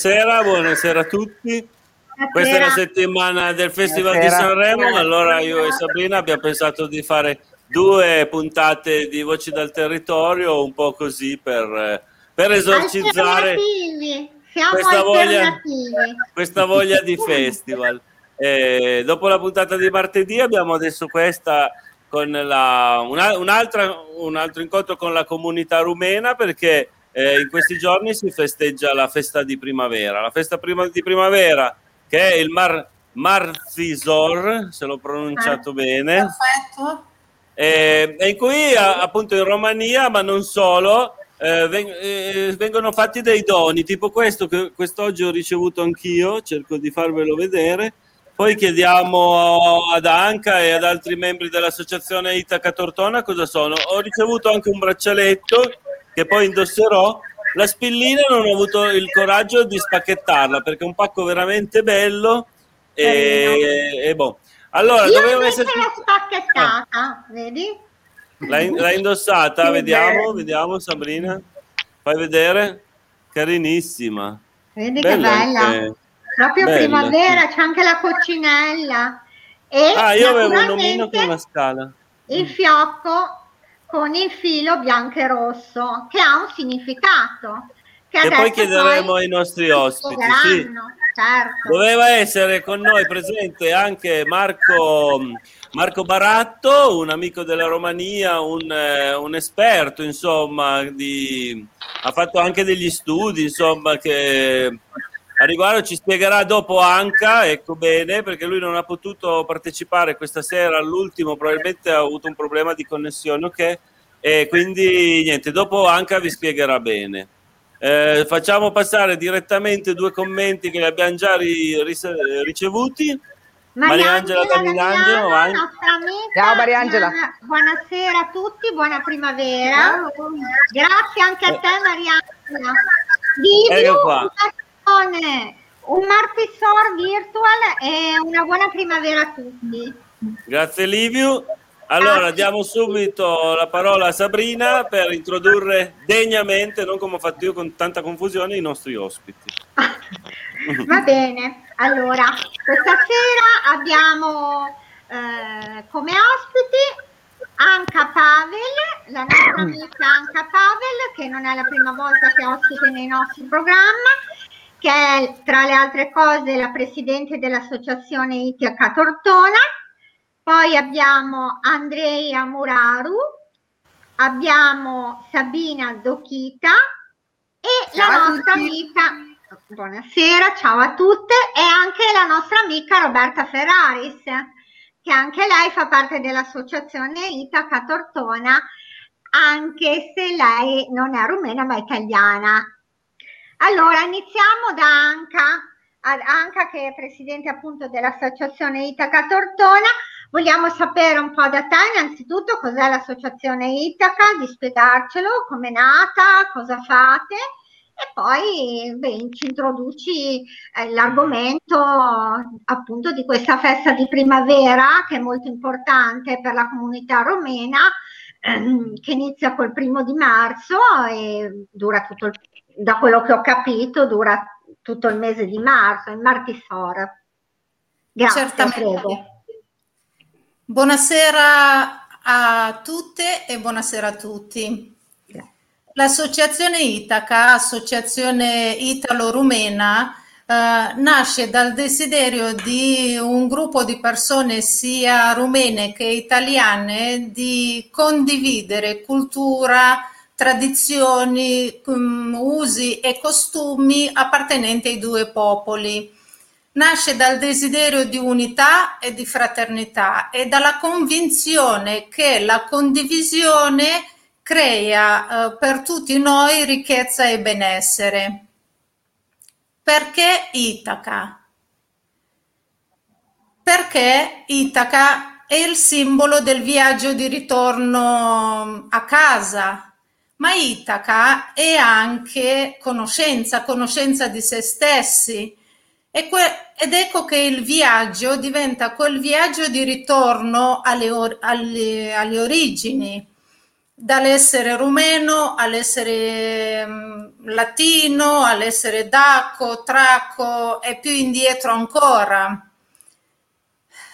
buonasera, buonasera a tutti. Buonasera. Questa è la settimana del Festival buonasera. di Sanremo, allora io e Sabrina abbiamo pensato di fare due puntate di Voci dal Territorio, un po' così per, per esorcizzare questa voglia, questa voglia di festival. Eh, dopo la puntata di martedì abbiamo adesso questa con la, una, un, un altro incontro con la comunità rumena perché eh, in questi giorni si festeggia la festa di primavera. La festa prima di primavera che è il Mar, Marfisor, se l'ho pronunciato ah, bene. Perfetto. Eh, in cui appunto in Romania, ma non solo, eh, eh, vengono fatti dei doni, tipo questo che quest'oggi ho ricevuto anch'io, cerco di farvelo vedere poi chiediamo ad Anca e ad altri membri dell'associazione Itaca Tortona cosa sono. Ho ricevuto anche un braccialetto che poi indosserò. La spillina non ho avuto il coraggio di spacchettarla perché è un pacco veramente bello e, e boh. Allora, Io doveva essere l'ho spacchettata, ah. vedi? L'hai, l'hai indossata? Sì, vediamo, vediamo Sabrina. Fai vedere? Carinissima. Vedi bella che bella. Anche proprio Bella, primavera, c'è anche la coccinella. E ah, io avevo un omino con una scala. Il fiocco con il filo bianco e rosso, che ha un significato. Che, che poi chiederemo poi ai nostri ospiti. Sì. Certo. Doveva essere con noi presente anche Marco, Marco Baratto, un amico della Romania, un, eh, un esperto, insomma, di, ha fatto anche degli studi, insomma, che a riguardo ci spiegherà dopo Anca, ecco bene, perché lui non ha potuto partecipare questa sera all'ultimo, probabilmente ha avuto un problema di connessione, ok? E quindi niente, dopo Anca vi spiegherà bene. Eh, facciamo passare direttamente due commenti che li abbiamo già ri- ri- ricevuti. Mariangela da Milangelo, vai. Ciao Mariangela. Buonasera a tutti, buona primavera. Grazie anche a te Mariangela. Livio, un Martisor virtual e una buona primavera a tutti. Grazie Livio. Allora diamo subito la parola a Sabrina per introdurre degnamente, non come ho fatto io con tanta confusione, i nostri ospiti. Va bene, allora questa sera abbiamo eh, come ospiti Anca Pavel, la nostra amica Anca Pavel, che non è la prima volta che ospite nei nostri programmi che è tra le altre cose la presidente dell'associazione Itiaca Tortona, poi abbiamo Andrea Muraru, abbiamo Sabina Dochita e ciao la nostra amica, buonasera, ciao a tutte, e anche la nostra amica Roberta Ferraris, che anche lei fa parte dell'associazione Itaca Tortona, anche se lei non è rumena ma è italiana. Allora, iniziamo da Anca, Anca che è presidente appunto dell'associazione Itaca Tortona. Vogliamo sapere un po' da te innanzitutto cos'è l'associazione Itaca, di spiegarcelo, come è nata, cosa fate e poi beh, ci introduci eh, l'argomento appunto di questa festa di primavera che è molto importante per la comunità romena ehm, che inizia col primo di marzo e dura tutto il da quello che ho capito, dura tutto il mese di marzo, il Martisor. Grazie, Certamente. prego. Buonasera a tutte e buonasera a tutti. L'associazione Itaca, associazione italo-rumena, eh, nasce dal desiderio di un gruppo di persone sia rumene che italiane di condividere cultura, tradizioni, um, usi e costumi appartenenti ai due popoli. Nasce dal desiderio di unità e di fraternità e dalla convinzione che la condivisione crea uh, per tutti noi ricchezza e benessere. Perché Itaca? Perché Itaca è il simbolo del viaggio di ritorno a casa, ma Itaca è anche conoscenza, conoscenza di se stessi. Que- ed ecco che il viaggio diventa quel viaggio di ritorno alle, or- alle, alle origini, dall'essere rumeno all'essere um, latino, all'essere daco, traco e più indietro ancora.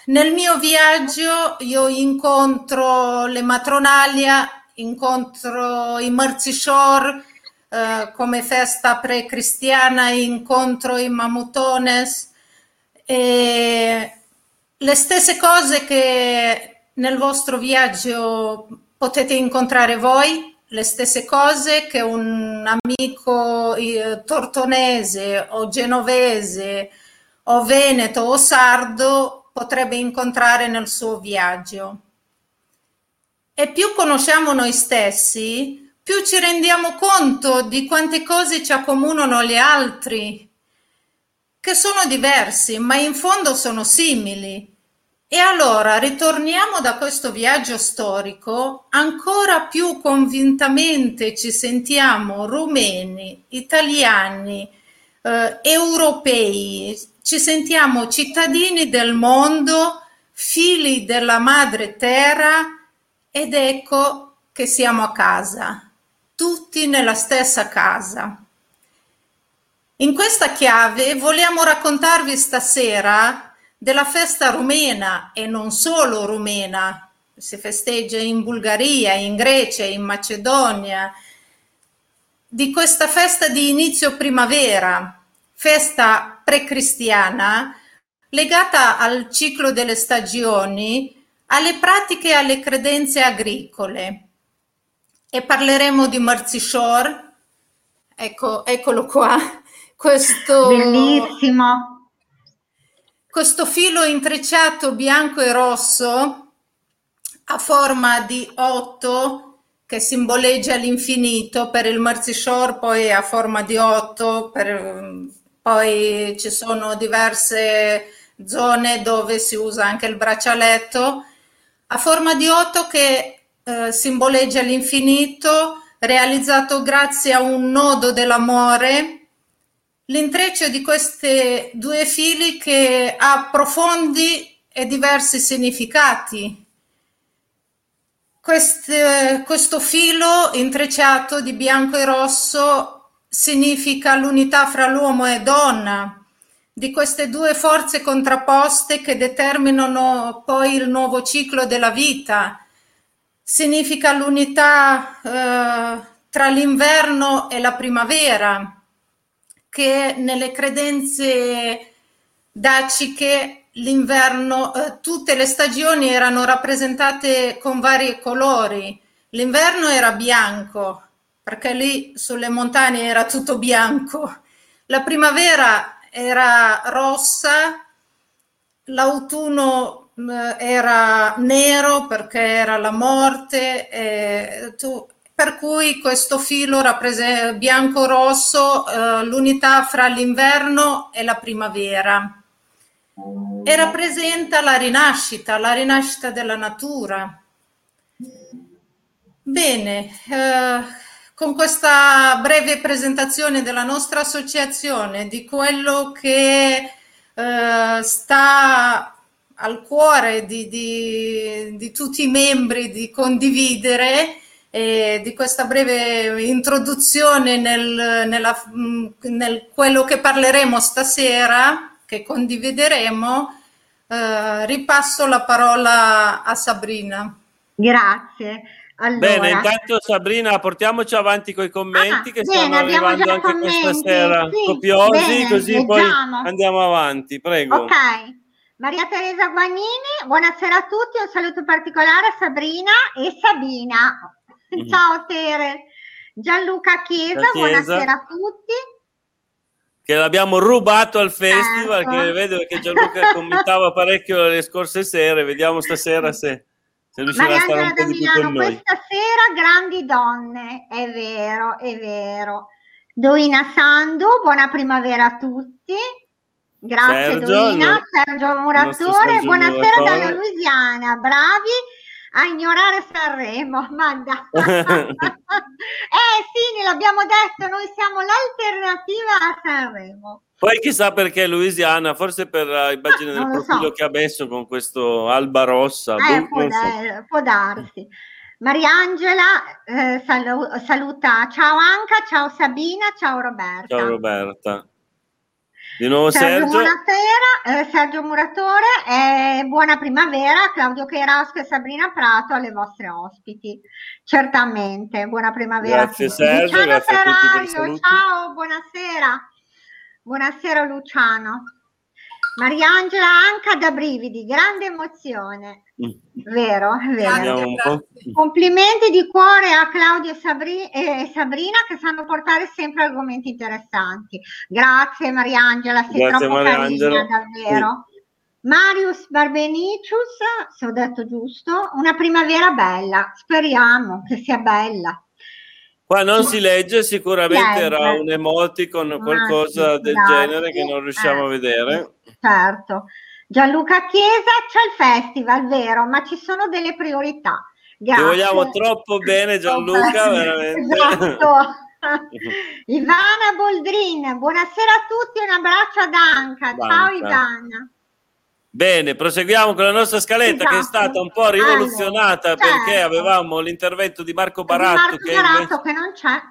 Nel mio viaggio io incontro le matronalia, incontro i Marzishor eh, come festa pre-cristiana, incontro i Mamutones e le stesse cose che nel vostro viaggio potete incontrare voi, le stesse cose che un amico eh, tortonese o genovese o veneto o sardo potrebbe incontrare nel suo viaggio. E più conosciamo noi stessi, più ci rendiamo conto di quante cose ci accomunano gli altri, che sono diversi, ma in fondo sono simili. E allora ritorniamo da questo viaggio storico, ancora più convintamente ci sentiamo rumeni, italiani, eh, europei, ci sentiamo cittadini del mondo, figli della madre terra ed ecco che siamo a casa, tutti nella stessa casa. In questa chiave vogliamo raccontarvi stasera della festa rumena e non solo rumena, si festeggia in Bulgaria, in Grecia, in Macedonia, di questa festa di inizio primavera, festa precristiana legata al ciclo delle stagioni, alle pratiche e alle credenze agricole. E parleremo di Marzishor, ecco, eccolo qua, questo... Bellissimo! Questo filo intrecciato bianco e rosso a forma di otto che simboleggia l'infinito per il Marzishor, poi a forma di otto per poi ci sono diverse zone dove si usa anche il braccialetto a forma di otto che eh, simboleggia l'infinito, realizzato grazie a un nodo dell'amore, l'intreccio di questi due fili che ha profondi e diversi significati. Queste, questo filo intrecciato di bianco e rosso significa l'unità fra l'uomo e donna, di queste due forze contrapposte che determinano poi il nuovo ciclo della vita. Significa l'unità eh, tra l'inverno e la primavera, che nelle credenze daciche l'inverno, eh, tutte le stagioni erano rappresentate con vari colori. L'inverno era bianco, perché lì sulle montagne era tutto bianco. La primavera era rossa, l'autunno eh, era nero perché era la morte, eh, tu, per cui questo filo rappresenta bianco-rosso eh, l'unità fra l'inverno e la primavera e rappresenta la rinascita, la rinascita della natura. Bene, eh, con questa breve presentazione della nostra associazione, di quello che eh, sta al cuore di, di, di, tutti i membri di condividere e di questa breve introduzione nel, nella, nel quello che parleremo stasera, che condivideremo, eh, ripasso la parola a Sabrina. Grazie. Allora. Bene, intanto Sabrina, portiamoci avanti con i commenti ah, che bene, stanno arrivando anche commenti. questa sera, sì, copiosi, bene, così leggiamo. poi andiamo avanti. Prego. Ok. Maria Teresa Guagnini, buonasera a tutti, un saluto particolare a Sabrina e Sabina. Mm-hmm. Ciao Tere. Gianluca Chiesa, Chiesa, buonasera a tutti. Che l'abbiamo rubato al festival, ecco. che vedo che Gianluca commentava parecchio le scorse sere, vediamo stasera se se riuscirà a stare un po' di più con noi. Questa sera grandi donne, è vero, è vero. Doina Sandu, buona primavera a tutti. Grazie Sergio, Doina, Sergio Muratore, buonasera dalla Louisiana, bravi a ignorare Sanremo, Magda. eh sì, l'abbiamo detto, noi siamo l'alternativa a Sanremo. Poi chissà perché Louisiana, forse per l'immagine del profilo so. che ha messo con questo alba rossa. Eh, boh, può, dar- può, darsi. Mariangela eh, salu- saluta ciao Anca, ciao Sabina, ciao Roberta. Ciao Roberta. Di nuovo Sergio, Sergio. Muratera, eh, Sergio Muratore, eh, buona primavera, Claudio Cheirasco e Sabrina Prato alle vostre ospiti, certamente, buona primavera Grazie. Sergio, Luciano grazie a tutti per i Ferrario, ciao, buonasera, buonasera Luciano. Mariangela Anca da brividi, grande emozione, vero, è vero. Po'. Complimenti di cuore a Claudio e, Sabri- e Sabrina che sanno portare sempre argomenti interessanti. Grazie Mariangela, sei Grazie, troppo Mariangela. carina davvero. Marius Barbenicius, se ho detto giusto, una primavera bella, speriamo che sia bella. Qua non si legge, sicuramente era un emoticon, qualcosa sì, del grazie. genere che non riusciamo a vedere. Certo. Gianluca Chiesa, c'è il festival, vero, ma ci sono delle priorità. Ti Grazie. vogliamo troppo bene Gianluca, veramente. Esatto. Ivana Boldrin, buonasera a tutti, un abbraccio ad Anca. Ciao. Ivana. Bene, proseguiamo con la nostra scaletta che è Esatto. stata un po' rivoluzionata Allora, perché certo. avevamo l'intervento di Marco Baratto Marco che Baratto invece che non c'è.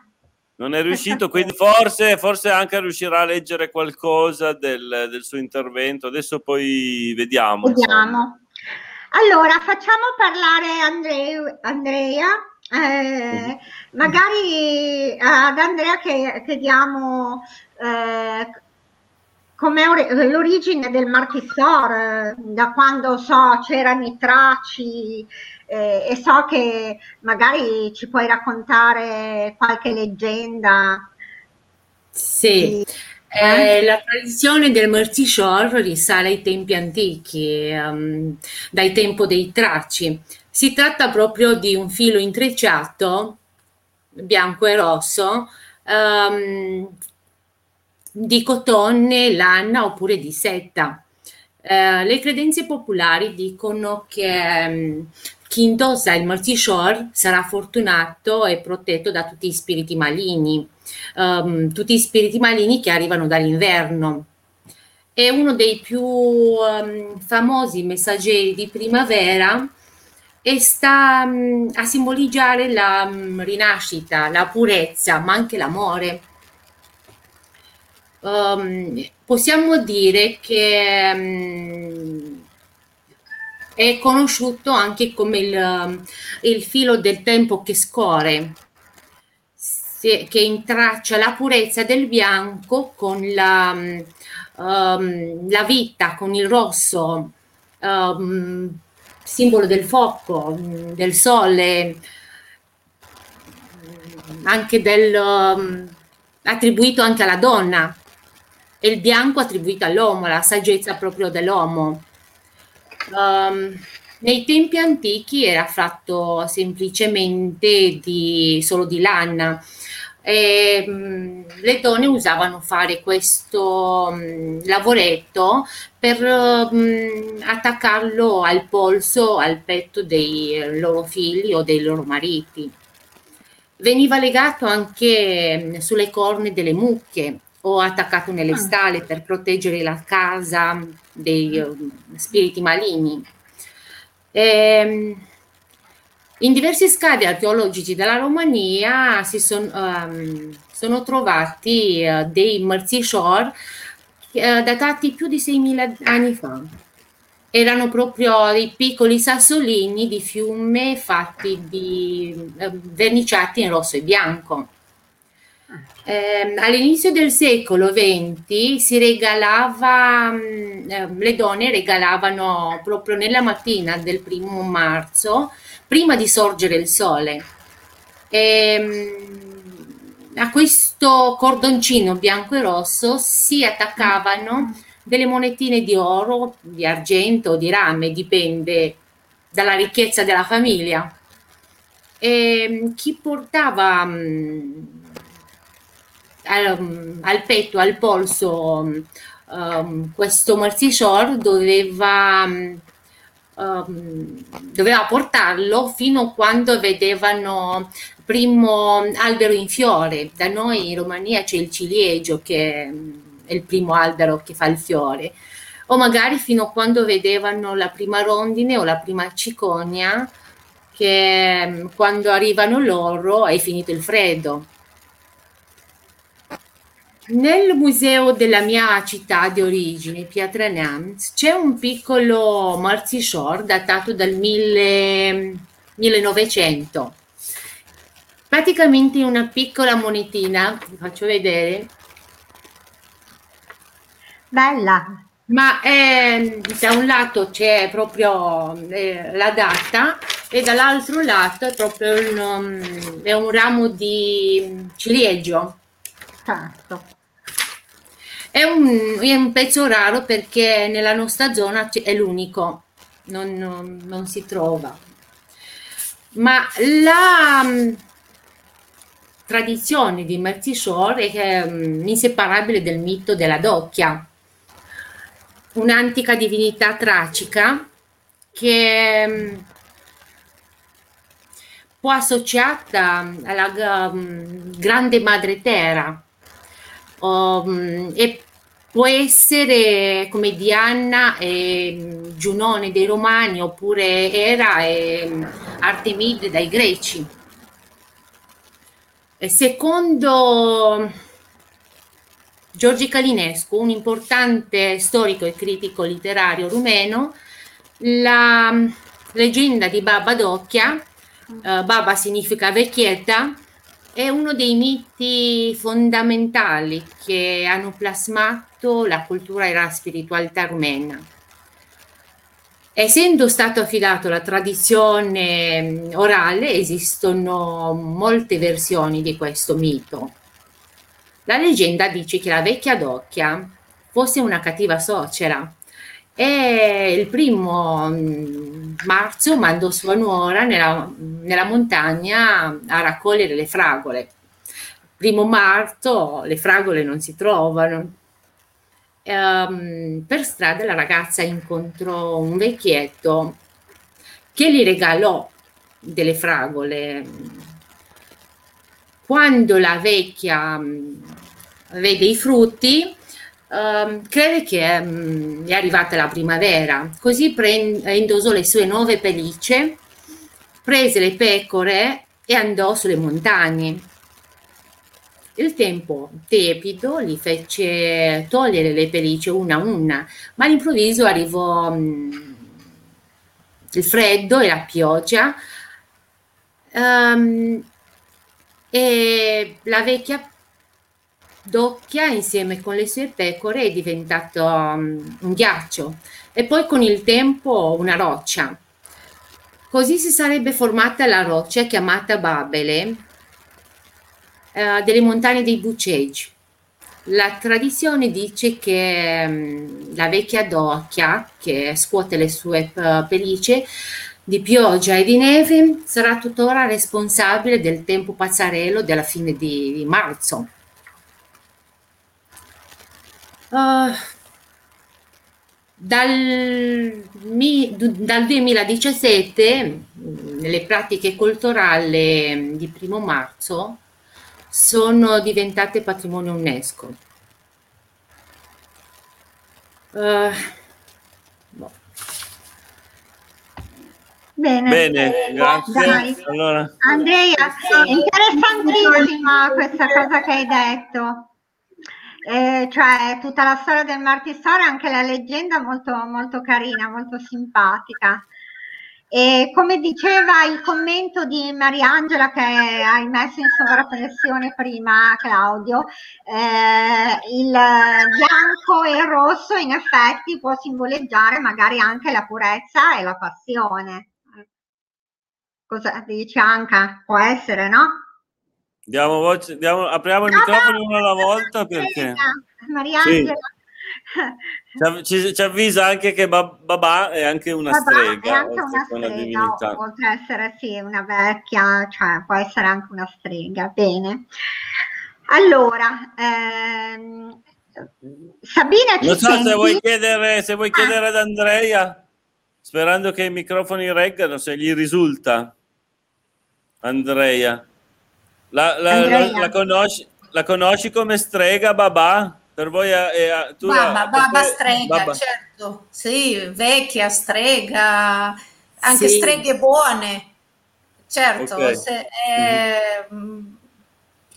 non è riuscito, quindi forse, forse anche riuscirà a leggere qualcosa del, del suo intervento. Adesso poi vediamo. Vediamo. Allora, facciamo parlare Andre- Andrea. eh, magari ad Andrea che chiediamo eh, com'è ori- l'origine del Marchissor, eh, da quando so c'erano i traci eh, e so che magari ci puoi raccontare qualche leggenda. Sì, Eh? eh, la tradizione del Mertishor risale ai tempi antichi, ehm, dai tempo dei Traci. Si tratta proprio di un filo intrecciato, bianco e rosso, ehm, di cotone, lana oppure di seta. Eh, le credenze popolari dicono che ehm, chi indossa il Mertishor sarà fortunato e protetto da tutti i spiriti maligni ehm, tutti gli spiriti maligni che arrivano dall'inverno. È uno dei più ehm, famosi messaggeri di primavera e sta mm, a simboleggiare la mm, rinascita, la purezza, ma anche l'amore. Ehm, possiamo dire che mm, è conosciuto anche come il, il filo del tempo che scorre che intraccia la purezza del bianco con la, mm, ehm, la vita, con il rosso, ehm, simbolo del fuoco, mm, del sole, mm, anche del, ehm, attribuito anche alla donna, e il bianco attribuito all'uomo, la saggezza proprio dell'uomo. Ehm, nei tempi antichi era fatto semplicemente di, solo di lana. E, mh, le donne usavano fare questo mh, lavoretto per mh, attaccarlo al polso, al petto dei loro figli o dei loro mariti. Veniva legato anche mh, sulle corna delle mucche o attaccato nelle Ah. stalle per proteggere la casa dei eh, spiriti maligni. Ehm, in diversi scavi archeologici della Romania si son- ehm, sono trovati eh, dei marzishor eh, datati più di 6.000 anni fa. Erano proprio dei piccoli sassolini di fiume fatti di eh, verniciati in rosso e bianco. Ehm, all'inizio del secolo XX si regalava, mh, eh, le donne regalavano proprio nella mattina del primo marzo, prima di sorgere il sole. Ehm, a questo cordoncino bianco e rosso si attaccavano delle monetine di oro, di argento o di rame, dipende dalla ricchezza della famiglia. E chi portava mh, al, al petto, al polso, um, questo Marzishor doveva, um, doveva portarlo fino a quando vedevano primo albero in fiore. Da noi in Romania c'è il ciliegio che è il primo albero che fa il fiore. O magari fino a quando vedevano la prima rondine o la prima ciconia che mm, quando arrivano loro è finito il freddo. Nel museo della mia città di origine, Pietra Neamz, c'è un piccolo Shore datato dal 1000, 1900. Praticamente una piccola monetina, vi faccio vedere. Bella. Ma eh, da un lato c'è proprio eh, la data e dall'altro lato è proprio un, um, è un ramo di ciliegio. Certo. È un, è un, pezzo raro perché nella nostra zona è l'unico, non, non, non si trova. Ma la um, tradizione di Merzishore è um, inseparabile del mito della doppia un'antica divinità tracica che mm, può associata alla grande madre terra um, e può essere come Diana e Giunone dei Romani oppure Era e Artemide dai Greci. E secondo Giorgi Calinescu, un importante storico e critico letterario rumeno, la mm, leggenda di Baba Docchia, eh, Baba significa vecchietta, è uno dei miti fondamentali che hanno plasmato la cultura e la spiritualità rumena. Essendo stato affidato alla tradizione mm, orale, esistono molte versioni di questo mito. La leggenda dice che la vecchia Docchia fosse una cattiva suocera e il primo mm, marzo mandò sua nuora nella, nella montagna a raccogliere le fragole. Primo marzo le fragole non si trovano. Um, per strada la ragazza incontrò un vecchietto che gli regalò delle fragole quando la vecchia mm, vede i frutti, uh, crede che mm, è arrivata la primavera, così prende, indosò le sue nuove pellicce, prese le pecore e andò sulle montagne. Il tempo tepido gli fece togliere le pellicce una a una, ma all'improvviso arrivò mm, il freddo e la pioggia. Um, e la vecchia doppia insieme con le sue pecore è diventato um, un ghiaccio e poi con il tempo una roccia. Così si sarebbe formata la roccia chiamata Babele eh, delle montagne dei Bucegi. La tradizione dice che um, la vecchia docchia che scuote le sue uh, pellicce di pioggia e di neve sarà tuttora responsabile del tempo pazzarello della fine di, di marzo. Uh, dal, mi, dal, 2017 le pratiche culturali di primo marzo sono diventate patrimonio UNESCO. Uh, Bene, Bene grazie. Allora. Andrea, è interessantissima questa cosa che hai detto. Eh, cioè tutta la storia del Marti Storia, anche la leggenda molto, molto carina, molto simpatica. E come diceva il commento di Mariangela che hai messo in sovrappressione prima, Claudio, eh, il bianco e il rosso in effetti può simboleggiare magari anche la purezza e la passione. Cosa dici Anca? Può essere, no? Diamo voce, diamo, apriamo i microfoni uno alla volta perché... Mariangela. Sì. Ci, ci, avvisa anche che Babà è anche una Babà strega. È anche una strega, oltre ad essere sì, una vecchia, cioè può essere anche una strega. Bene. Allora, ehm, Sabina ci Non so senti? se vuoi chiedere, se vuoi chiedere ah. ad Andrea sperando che i microfoni reggano, se gli risulta. Andrea. La, la, la, la, conosci, la conosci, come strega Babà? Per voi è, è tu Babà, Babà strega, Babà. certo. Sì, vecchia strega, anche sì. streghe buone. certo, okay. se, eh, mm-hmm.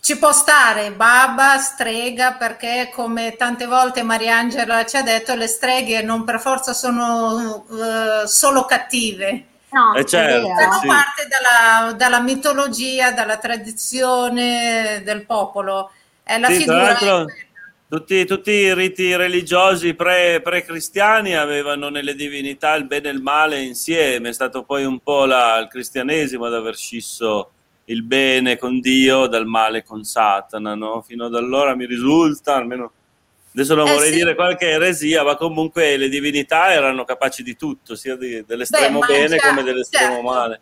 ci può stare baba, strega, perché come tante volte Mariangela ci ha detto, le streghe non per forza sono uh, solo cattive. No, eh certo, fanno sì. parte dalla, dalla, mitologia, dalla tradizione del popolo. È la sì, figura tutti, tutti, i riti religiosi pre, cristiani avevano nelle divinità il bene e il male insieme, è stato poi un po' la, il cristianesimo ad aver scisso il bene con Dio dal male con Satana, no? Fino ad allora mi risulta, almeno adesso non eh vorrei sì. dire qualche eresia, ma comunque le divinità erano capaci di tutto, sia di, dell'estremo Beh, bene già, come dell'estremo certo, male.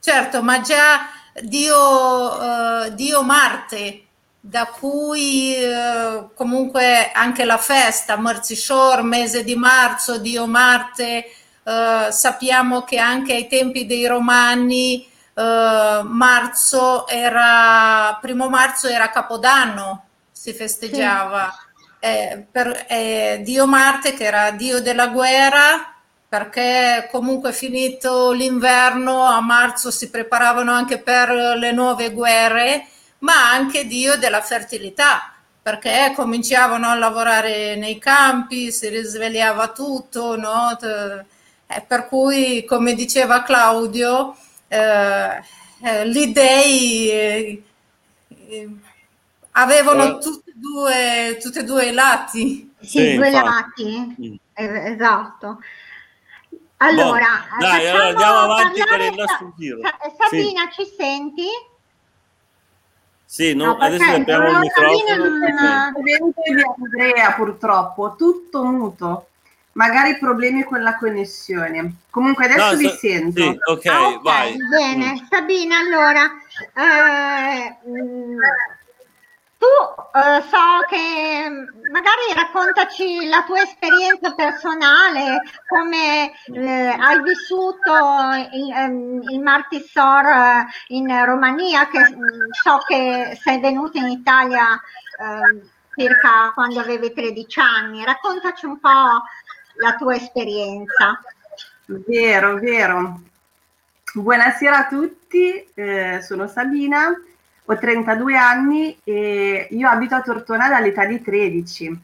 Certo, ma già Dio, uh, Dio Marte da cui eh, comunque anche la festa, Mercy Shore, mese di marzo, Dio Marte, eh, sappiamo che anche ai tempi dei Romani eh, marzo era, primo marzo era Capodanno, si festeggiava. Sì. Eh, per, eh, dio Marte che era dio della guerra perché comunque finito l'inverno a marzo si preparavano anche per le nuove guerre ma anche Dio della fertilità, perché cominciavano a lavorare nei campi, si risvegliava tutto, no? Eh, per cui, come diceva Claudio, eh, eh, gli dei eh, avevano eh. Tutti e due, tutti e due i lati. Sì, sì due infatti. lati, mm. Eh, esatto. Allora, boh, dai, allora andiamo avanti per il nostro giro. Sabina, sì. ci senti? Sì, no, adesso abbiamo il microfono. di Andrea purtroppo, tutto muto. Magari problemi con la connessione. Comunque adesso no, vi so, sento. Sì, ok, ah, okay vai. Bene, mm. Sabina, allora eh, mm, uh, so che magari raccontaci la tua esperienza personale, come eh, hai vissuto il, um, il Martisor eh, in Romania, che um, so che sei venuta in Italia um, circa quando avevi 13 anni. Raccontaci un po' la tua esperienza. Vero, vero. Buonasera a tutti, eh, sono Sabina ho 32 anni e io abito a Tortona dall'età di 13.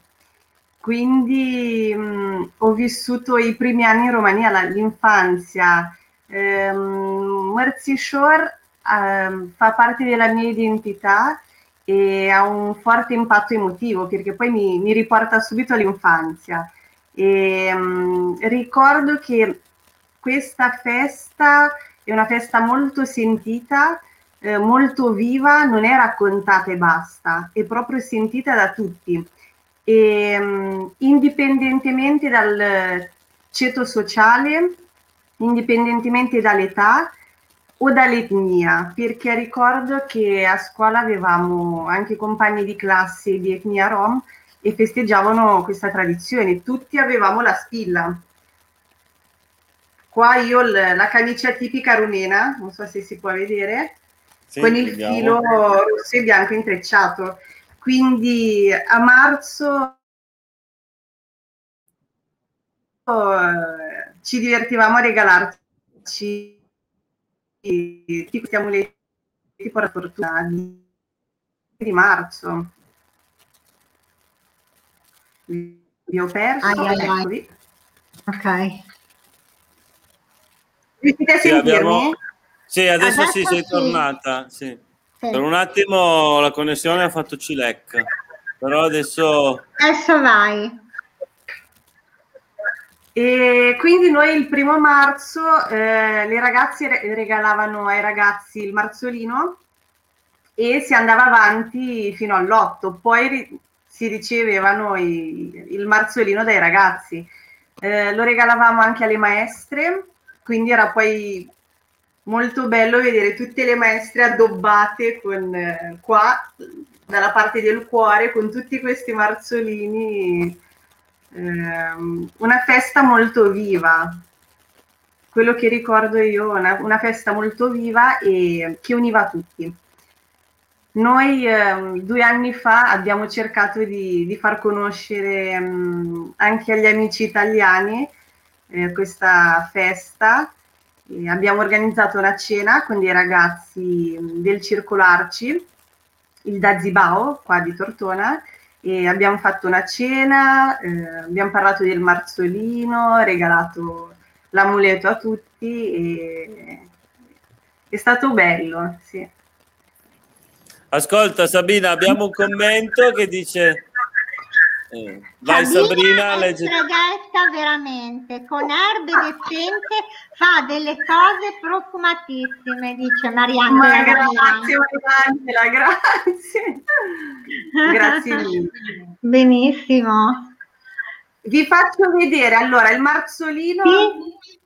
Quindi mh, ho vissuto i primi anni in Romania, la, l'infanzia. Ehm, Mercy Shore ehm, fa parte della mia identità e ha un forte impatto emotivo perché poi mi, mi riporta subito all'infanzia. E, mh, ricordo che questa festa è una festa molto sentita eh, molto viva, non è raccontata e basta, è proprio sentita da tutti. E, um, indipendentemente dal ceto sociale, indipendentemente dall'età o dall'etnia, perché ricordo che a scuola avevamo anche compagni di classe di etnia rom e festeggiavano questa tradizione, tutti avevamo la spilla. Qua io la camicia tipica rumena, non so se si può vedere, sì, con il vediamo. filo rosso e bianco intrecciato. Quindi a marzo eh, ci divertivamo a regalarci questi amuletti per la fortuna di, di marzo. Vi ho perso, ai, ai, ai. Ok. Riuscite a sì, sentirmi? Abbiamo... Sì, adesso, adesso sì, sei sì. tornata. Sì. Sì. Per un attimo la connessione ha fatto cilecca, però adesso... Adesso vai. E quindi noi il primo marzo eh, le ragazze regalavano ai ragazzi il marzolino e si andava avanti fino all'otto, poi ri- si ricevevano i- il marzolino dai ragazzi. Eh, lo regalavamo anche alle maestre, quindi era poi molto bello vedere tutte le maestre addobbate con eh, qua dalla parte del cuore con tutti questi marzolini eh, una festa molto viva. Quello che ricordo io una, una festa molto viva e che univa tutti. Noi eh, due anni fa abbiamo cercato di, di far conoscere mh, anche agli amici italiani eh, questa festa E abbiamo organizzato una cena con dei ragazzi del Circolo Arci, il Dazibao, qua di Tortona, e abbiamo fatto una cena, eh, abbiamo parlato del marzolino, regalato l'amuleto a tutti e è stato bello, sì. Ascolta Sabina, abbiamo un commento che dice eh, vai Sabina, Sabrina, legge... Streghetta veramente, con erbe decente fa delle cose profumatissime, dice Marianne. grazie Mariangela, grazie. grazie mille. Benissimo. Vi faccio vedere, allora, il marzolino, sì?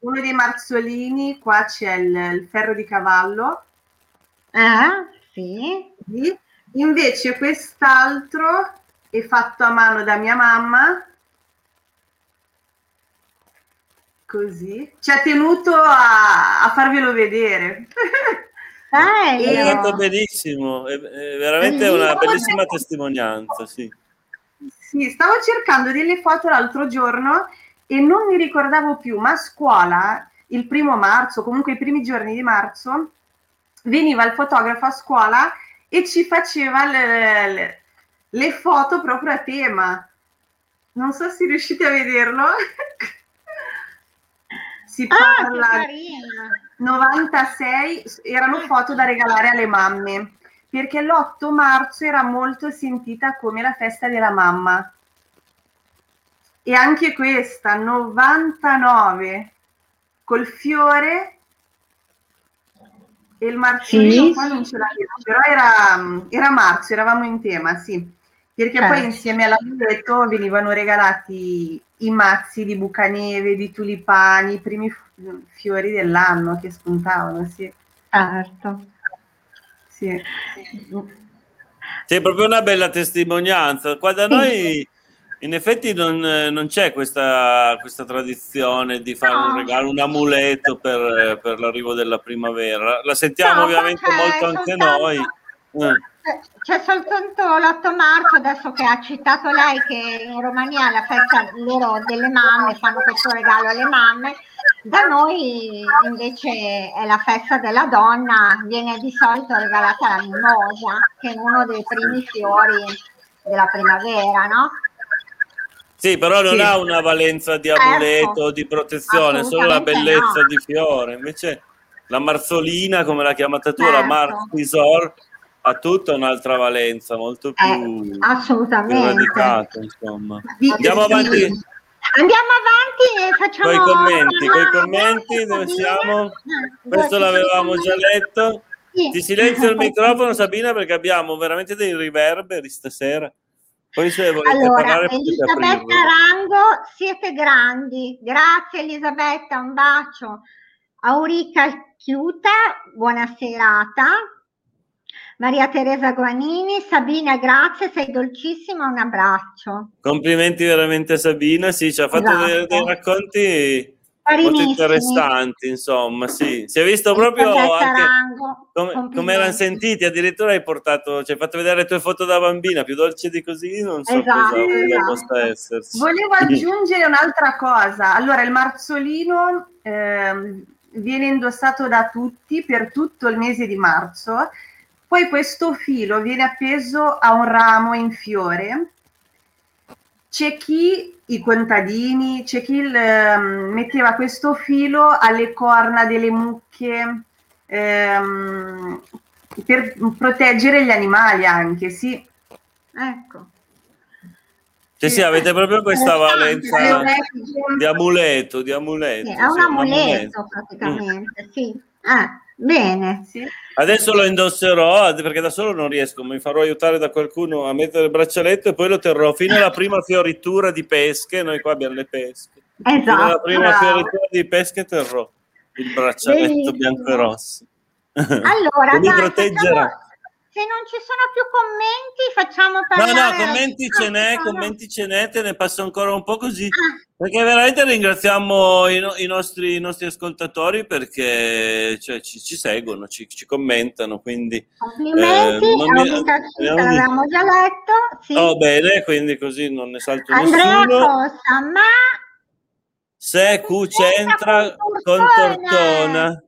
uno dei marzolini, qua c'è il, il ferro di cavallo. Ah, sì. sì. Invece quest'altro è fatto a mano da mia mamma. Così. Ci ha tenuto a, a farvelo vedere. È fatto benissimo è, è veramente una bellissima testimonianza sì. sì, stavo cercando delle foto l'altro giorno e non mi ricordavo più ma a scuola il primo marzo comunque i primi giorni di marzo veniva il fotografo a scuola e ci faceva le, le le foto proprio a tema. Non so se riuscite a vederlo. si ah, parla ah, 96, erano foto da regalare alle mamme, perché l'8 marzo era molto sentita come la festa della mamma. E anche questa, 99, col fiore e il marzolino sì. qua non ce l'avevo, però era, era marzo, eravamo in tema, sì perché eh. poi insieme all'amuleto venivano regalati i mazzi di bucaneve, di tulipani, i primi fiori dell'anno che spuntavano, sì. Certo. Sì. sì. è proprio una bella testimonianza. Qua da noi in effetti non, non c'è questa, questa, tradizione di fare no. un regalo, un amuleto per, per, l'arrivo della primavera. La sentiamo no, ovviamente molto anche soltanto... noi. Eh c'è soltanto l'8 marzo, adesso che ha citato lei che in Romania la festa loro delle mamme fanno questo regalo alle mamme, da noi invece è la festa della donna, viene di solito regalata la mimosa, che è uno dei primi fiori della primavera, no? Sì, però non sì. ha una valenza di amuleto, certo. di protezione, solo la bellezza no. di fiore. Invece la marzolina, come l'ha chiamata tu, certo. la marzisor, ha tutta un'altra valenza, molto più, eh, assolutamente. radicata, insomma. Andiamo avanti. Andiamo avanti e facciamo... Con i commenti, con i commenti dove siamo? Ah, Questo l'avevamo già letto. Ti silenzio il microfono Sabina perché abbiamo veramente dei riverberi stasera. Poi se volete allora, parlare Elisabetta Rango, siete grandi. Grazie Elisabetta, un bacio. Aurica Chiuta, buona serata. Maria Teresa Guanini, Sabina, grazie, sei dolcissima, un abbraccio. Complimenti veramente Sabina, sì, ci ha fatto esatto. dei, dei, racconti molto interessanti, insomma, sì. Si è visto proprio anche come, come erano sentiti, addirittura hai portato, cioè, hai fatto vedere le tue foto da bambina, più dolce di così, non so esatto, cosa esatto. possa esserci. Volevo aggiungere un'altra cosa, allora il marzolino eh, viene indossato da tutti per tutto il mese di marzo, poi questo filo viene appeso a un ramo in fiore. C'è chi, i contadini, c'è chi il, um, metteva questo filo alle corna delle mucche um, per proteggere gli animali anche, sì. Ecco. Sì, sì, avete proprio questa valenza di amuleto, di amuleto. Sì, è un amuleto, praticamente, mm. sì. Ah, bene. Sì. Adesso lo indosserò perché da solo non riesco, mi farò aiutare da qualcuno a mettere il braccialetto e poi lo terrò fino alla prima fioritura di pesche. Noi qua abbiamo le pesche. Esatto. Fino alla prima fioritura di pesche terrò il braccialetto bianco e rosso. Allora, mi proteggerà se non ci sono più commenti, facciamo parlare. No, no, commenti ce n'è, commenti ce n'è, te ne passo ancora un po' così. Ah. Perché veramente ringraziamo i, no, i, nostri, i nostri, ascoltatori perché cioè, ci, ci, seguono, ci, ci, commentano. Quindi, Complimenti, eh, non mi, l'avevamo già letto. Sì. Oh, bene, quindi così non ne salto Andrea nessuno. Costa, ma Se Q c'entra con Tortona.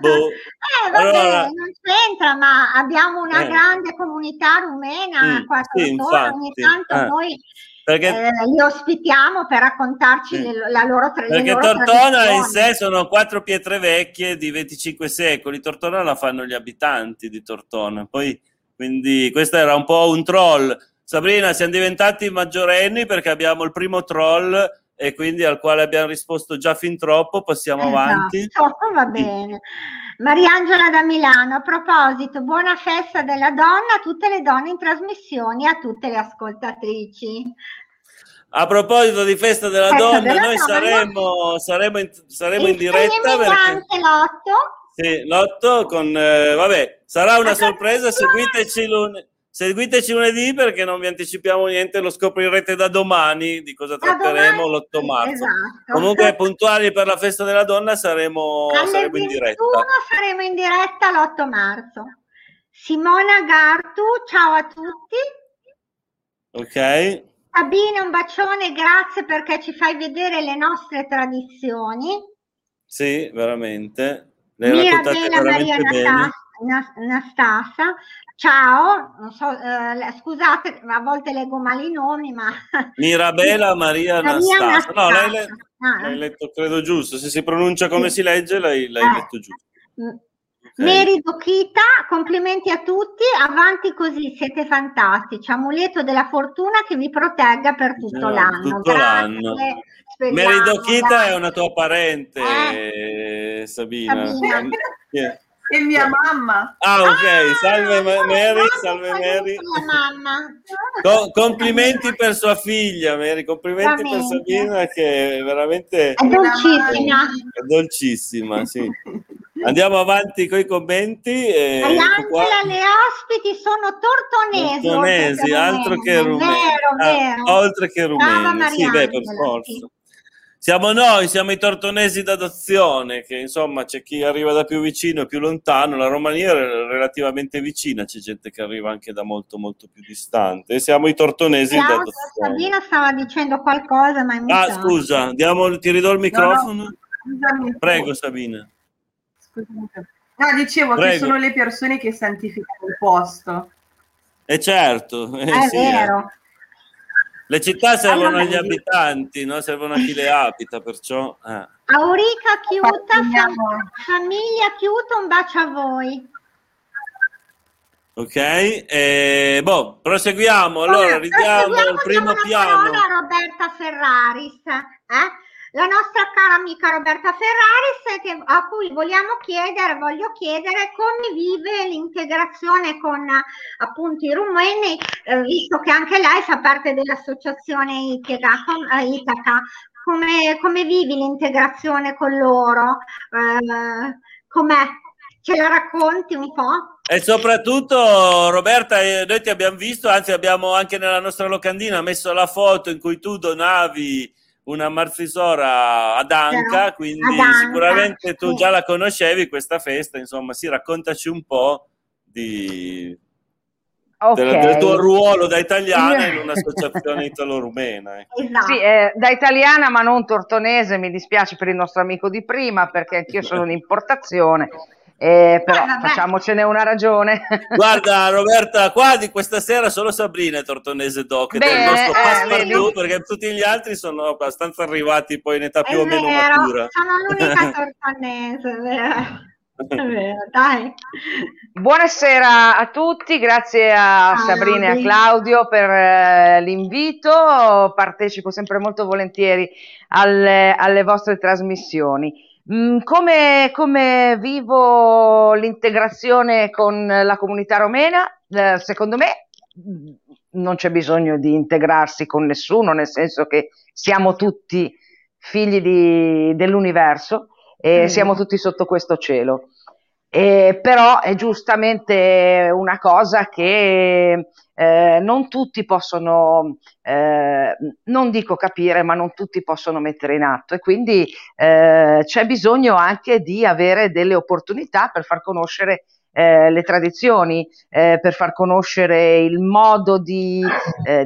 Boh. Eh, vabbè, allora, non c'entra, ma abbiamo una eh. grande comunità rumena mm, qua sì, ogni tanto eh. noi perché, eh, li ospitiamo per raccontarci sì. le, la loro tra- Perché Tortona in sé sono quattro pietre vecchie di 25 secoli, Tortona la fanno gli abitanti di Tortona, poi quindi questo era un po' un troll. Sabrina, siamo diventati maggiorenni perché abbiamo il primo troll e quindi al quale abbiamo risposto già fin troppo, passiamo esatto. avanti. va bene. Mariangela da Milano, a proposito, buona festa della donna a tutte le donne in trasmissione, a tutte le ascoltatrici. A proposito di festa della festa donna, della noi donna. Saremo, saremo, in, saremo in diretta. Perché... l'otto. Sì, l'otto con, eh, vabbè, sarà una sorpresa, seguiteci lunedì. Seguiteci lunedì perché non vi anticipiamo niente, lo scoprirete da domani di cosa tratteremo l'8 marzo. Esatto. Comunque puntuali per la festa della donna saremo, saremo in diretta. saremo in diretta l'8 marzo. Simona Gartu, ciao a tutti. Ok. Sabine, un bacione, grazie perché ci fai vedere le nostre tradizioni. Sì, veramente. Le Mirabella Maria Nastasa, Ciao, so, eh, scusate, a volte leggo male i nomi, ma... Mirabella Maria Anastasia. No, l'hai, le... ah. l'hai, letto, credo giusto. Se si pronuncia come sì. si legge, l'hai, l'hai eh. letto giusto. Mm. Okay. Mary complimenti a tutti, avanti così, siete fantastici. Amuleto della fortuna che vi protegga per tutto eh, l'anno. Tutto Grazie. l'anno. Mary Dokita è una tua parente, eh. Sabina. Sabina. Yeah e mia mamma. Ah, ok, ah, salve Mary, salve Mary. Co- complimenti per sua figlia, Mary, complimenti per Sabina che è veramente è dolcissima. È dolcissima, sì. Andiamo avanti con i commenti. E Angela, le ospiti sono tortonesi. Tortonesi, altro che rumeni. Vero, vero. Ah, oltre che rumeni, sì, beh, per forza. Sì. Siamo noi, siamo i tortonesi d'adozione, che insomma c'è chi arriva da più vicino e più lontano, la Romania è relativamente vicina, c'è gente che arriva anche da molto molto più distante, siamo i tortonesi Ciao, d'adozione. Sabina stava dicendo qualcosa, ma Ah, scusa, diamo, ti ridò il microfono? No, no. Prego Sabina. Scusate. No, dicevo Prego. che sono le persone che santificano il posto. E eh certo, eh, è sì, eh. vero. Eh. Le città servono agli abitanti, no? servono a chi le abita, perciò... Eh. Aurica Chiuta, famiglia Chiuta, un bacio a voi. Ok, eh, boh, proseguiamo. Allora, ridiamo il primo piano. Roberta Ferraris, eh? La nostra cara amica Roberta Ferraris che, a cui vogliamo chiedere, voglio chiedere come vive l'integrazione con appunto i rumeni, eh, visto che anche lei fa parte dell'associazione Itaca, eh, Itaca come, come, vivi l'integrazione con loro? Eh, com'è? Ce la racconti un po'? E soprattutto, Roberta, eh, noi ti abbiamo visto, anzi abbiamo anche nella nostra locandina messo la foto in cui tu donavi una marzisora ad Anca, quindi ad Anca, sicuramente tu sì. già la conoscevi questa festa, insomma, sì, raccontaci un po' di, okay. del, del, tuo ruolo da italiana in un'associazione italo-rumena. Eh. Esatto. Sì, eh, da italiana ma non tortonese, mi dispiace per il nostro amico di prima perché anch'io sono un'importazione eh, però ah, facciamocene una ragione. Guarda Roberta, qua di questa sera solo Sabrina è tortonese doc Beh, del nostro eh, passepartout perché tutti gli altri sono abbastanza arrivati poi in età più o meno vero, matura. Sono l'unica tortonese, vero? vero, dai. Buonasera a tutti, grazie a Ciao, Sabrina e a Claudio per eh, l'invito, partecipo sempre molto volentieri alle, alle vostre trasmissioni. Mm, come, come, vivo l'integrazione con la comunità romena? Eh, secondo me mm, non c'è bisogno di integrarsi con nessuno, nel senso che siamo tutti figli di, dell'universo e mm. siamo tutti sotto questo cielo. Eh, però è giustamente una cosa che eh, non tutti possono, eh, non dico capire, ma non tutti possono mettere in atto. E quindi eh, c'è bisogno anche di avere delle opportunità per far conoscere eh, le tradizioni, eh, per far conoscere il modo di,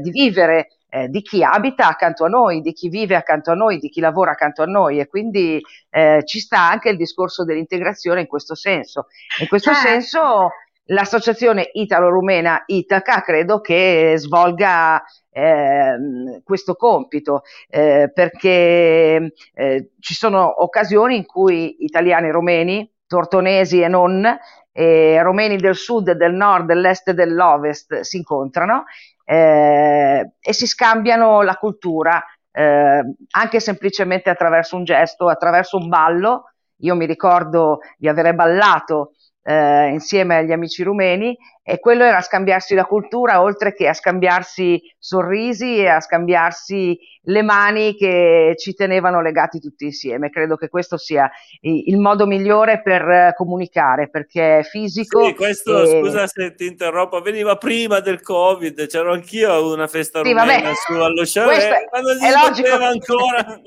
di vivere eh, di chi abita accanto a noi, di chi vive accanto a noi, di chi lavora accanto a noi e quindi eh, ci sta anche il discorso dell'integrazione in questo senso. In questo certo. senso l'associazione italo-rumena Itaca credo che svolga eh, questo compito eh, perché eh, ci sono occasioni in cui italiani e romeni, tortonesi e non, eh, romeni del sud, del nord, dell'est e dell'ovest si incontrano eh, e si scambiano la cultura eh, anche semplicemente attraverso un gesto, attraverso un ballo. Io mi ricordo di aver ballato eh, insieme agli amici rumeni e quello era scambiarsi la cultura oltre che a scambiarsi sorrisi e a scambiarsi le mani che ci tenevano legati tutti insieme. Credo che questo sia il modo migliore per comunicare perché è fisico. Sì, questo e... scusa se ti interrompo, veniva prima del Covid, c'ero anch'io a una festa sì, rumena su allo chalet quando si poteva ancora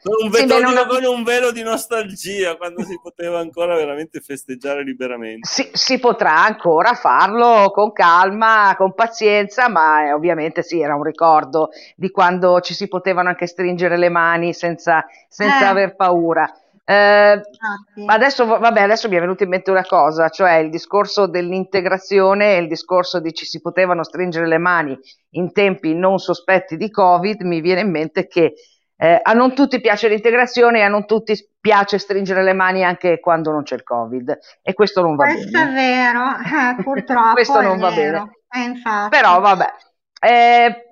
con, un sì, non... con un velo di nostalgia quando si poteva ancora veramente festeggiare liberamente. Si, si potrà ancora farlo con calma, con pazienza, ma eh, ovviamente sì, era un ricordo di quando quando ci si potevano anche stringere le mani senza, senza eh. aver paura. Eh, adesso, vabbè, adesso mi è venuta in mente una cosa, cioè il discorso dell'integrazione e il discorso di ci si potevano stringere le mani in tempi non sospetti di Covid, mi viene in mente che eh, a non tutti piace l'integrazione e a non tutti piace stringere le mani anche quando non c'è il Covid e questo non va questo bene. Questo è vero, eh, purtroppo. questo non va bene. Eh, Però vabbè, eh,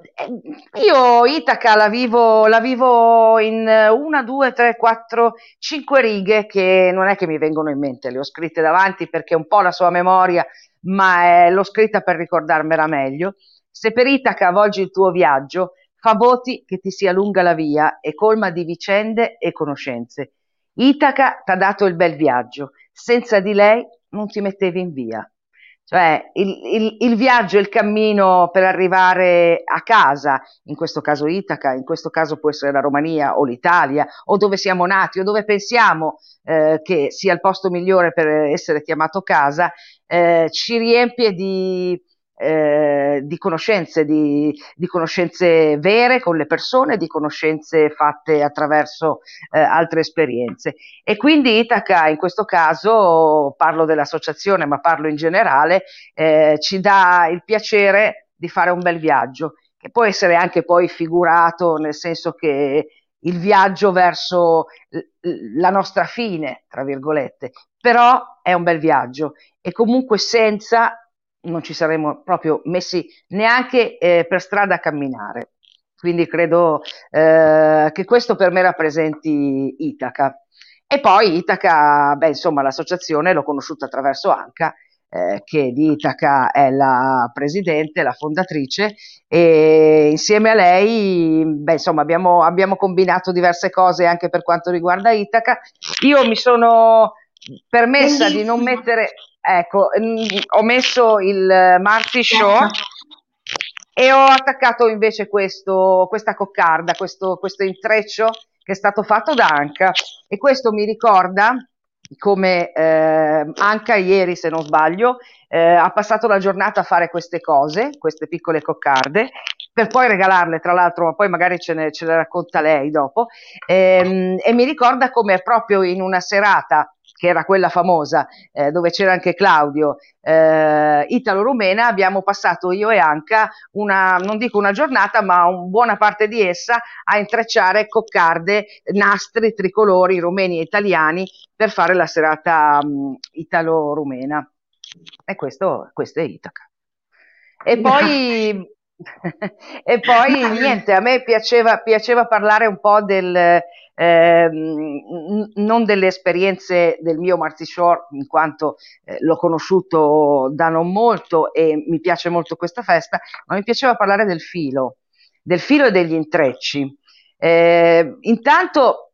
io Itaca la vivo, la vivo in una, due, tre, quattro, cinque righe che non è che mi vengono in mente, le ho scritte davanti perché è un po' la sua memoria, ma eh, l'ho scritta per ricordarmela meglio. Se per Itaca volgi il tuo viaggio, fa voti che ti sia lunga la via e colma di vicende e conoscenze. Itaca t'ha dato il bel viaggio, senza di lei non ti mettevi in via. Cioè il, il, il, viaggio, il cammino per arrivare a casa, in questo caso Itaca, in questo caso può essere la Romania o l'Italia, o dove siamo nati, o dove pensiamo eh, che sia il posto migliore per essere chiamato casa, eh, ci riempie di, eh, di conoscenze, di, di, conoscenze vere con le persone, di conoscenze fatte attraverso eh, altre esperienze. E quindi Itaca, in questo caso, parlo dell'associazione, ma parlo in generale, eh, ci dà il piacere di fare un bel viaggio, che può essere anche poi figurato, nel senso che il viaggio verso la nostra fine, tra virgolette, però è un bel viaggio e comunque senza non ci saremmo proprio messi neanche eh, per strada a camminare. Quindi credo eh, che questo per me rappresenti Itaca. E poi Itaca, beh, insomma, l'associazione l'ho conosciuta attraverso Anca, eh, che di Itaca è la presidente, la fondatrice, e insieme a lei, beh, insomma, abbiamo, abbiamo combinato diverse cose anche per quanto riguarda Itaca. Io mi sono permessa Bellissimo. di non mettere Ecco, mm, ho messo il Marty Show e ho attaccato invece questo, questa coccarda, questo, questo intreccio che è stato fatto da Anca e questo mi ricorda come eh, Anca ieri, se non sbaglio, eh, ha passato la giornata a fare queste cose, queste piccole coccarde, per poi regalarle, tra l'altro, ma poi magari ce, ne, ce le racconta lei dopo, ehm, e mi ricorda come proprio in una serata che era quella famosa, eh, dove c'era anche Claudio, eh, italo-rumena, abbiamo passato io e Anca una, non dico una giornata, ma una buona parte di essa a intrecciare coccarde, nastri, tricolori rumeni e italiani per fare la serata um, italo-rumena. E questo, questo è Itaca. E poi... e poi niente, a me piaceva, piaceva parlare un po' del, eh, non delle esperienze del mio Marty Shore, in quanto eh, l'ho conosciuto da non molto e mi piace molto questa festa, ma mi piaceva parlare del filo, del filo e degli intrecci. Eh, intanto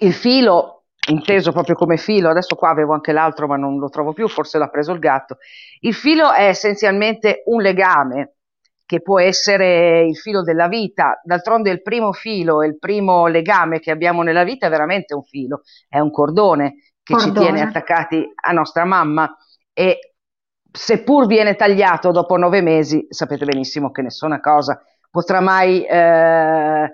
il filo, inteso proprio come filo, adesso qua avevo anche l'altro ma non lo trovo più, forse l'ha preso il gatto, il filo è essenzialmente un legame che può essere il filo della vita. D'altronde il primo filo e il primo legame che abbiamo nella vita è veramente un filo, è un cordone che cordone. ci tiene attaccati a nostra mamma e seppur viene tagliato dopo nove mesi, sapete benissimo che nessuna cosa potrà mai eh,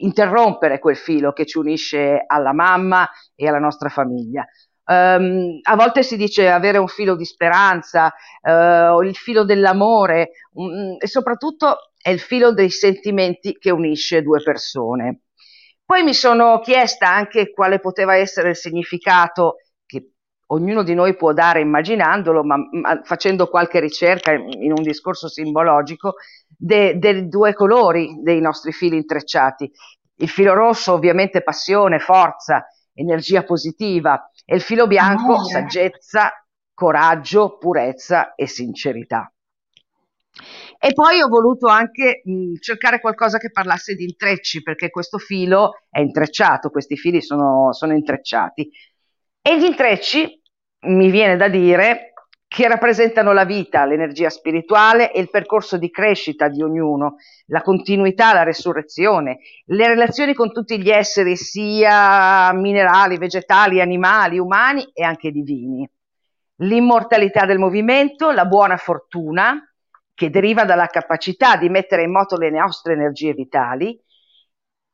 interrompere quel filo che ci unisce alla mamma e alla nostra famiglia. Um, a volte si dice avere un filo di speranza, uh, il filo dell'amore um, e soprattutto è il filo dei sentimenti che unisce due persone. Poi mi sono chiesta anche quale poteva essere il significato che ognuno di noi può dare immaginandolo, ma, ma facendo qualche ricerca in un discorso simbologico, dei de due colori dei nostri fili intrecciati. Il filo rosso ovviamente passione, forza, energia positiva e il filo bianco Amore. saggezza, coraggio, purezza e sincerità. E poi ho voluto anche mh, cercare qualcosa che parlasse di intrecci, perché questo filo è intrecciato, questi fili sono, sono intrecciati. E gli intrecci, mi viene da dire, che rappresentano la vita, l'energia spirituale e il percorso di crescita di ognuno, la continuità, la resurrezione, le relazioni con tutti gli esseri, sia minerali, vegetali, animali, umani e anche divini, l'immortalità del movimento, la buona fortuna, che deriva dalla capacità di mettere in moto le nostre energie vitali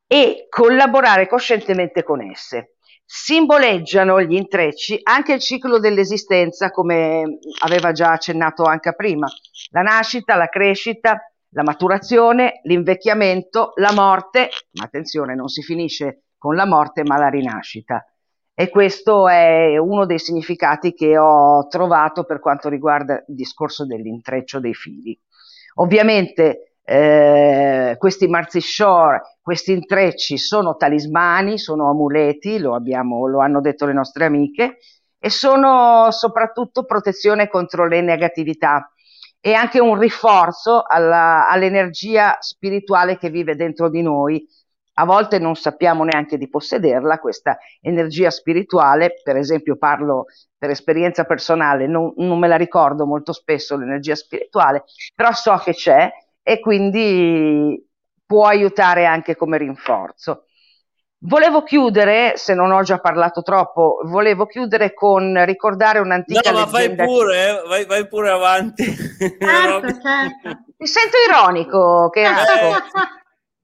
e collaborare coscientemente con esse simboleggiano gli intrecci anche il ciclo dell'esistenza, come aveva già accennato anche prima, la nascita, la crescita, la maturazione, l'invecchiamento, la morte, ma attenzione, non si finisce con la morte, ma la rinascita. E questo è uno dei significati che ho trovato per quanto riguarda il discorso dell'intreccio dei fili. Ovviamente eh, questi Marzi Shore, questi intrecci sono talismani, sono amuleti, lo, abbiamo, lo hanno detto le nostre amiche, e sono soprattutto protezione contro le negatività e anche un rinforzo all'energia spirituale che vive dentro di noi. A volte non sappiamo neanche di possederla, questa energia spirituale, per esempio parlo per esperienza personale, non, non me la ricordo molto spesso l'energia spirituale, però so che c'è e quindi può aiutare anche come rinforzo. Volevo chiudere, se non ho già parlato troppo, volevo chiudere con ricordare un'antica no, ma fai pure, eh, vai, vai, pure avanti. Certo, certo. Mi sento ironico, che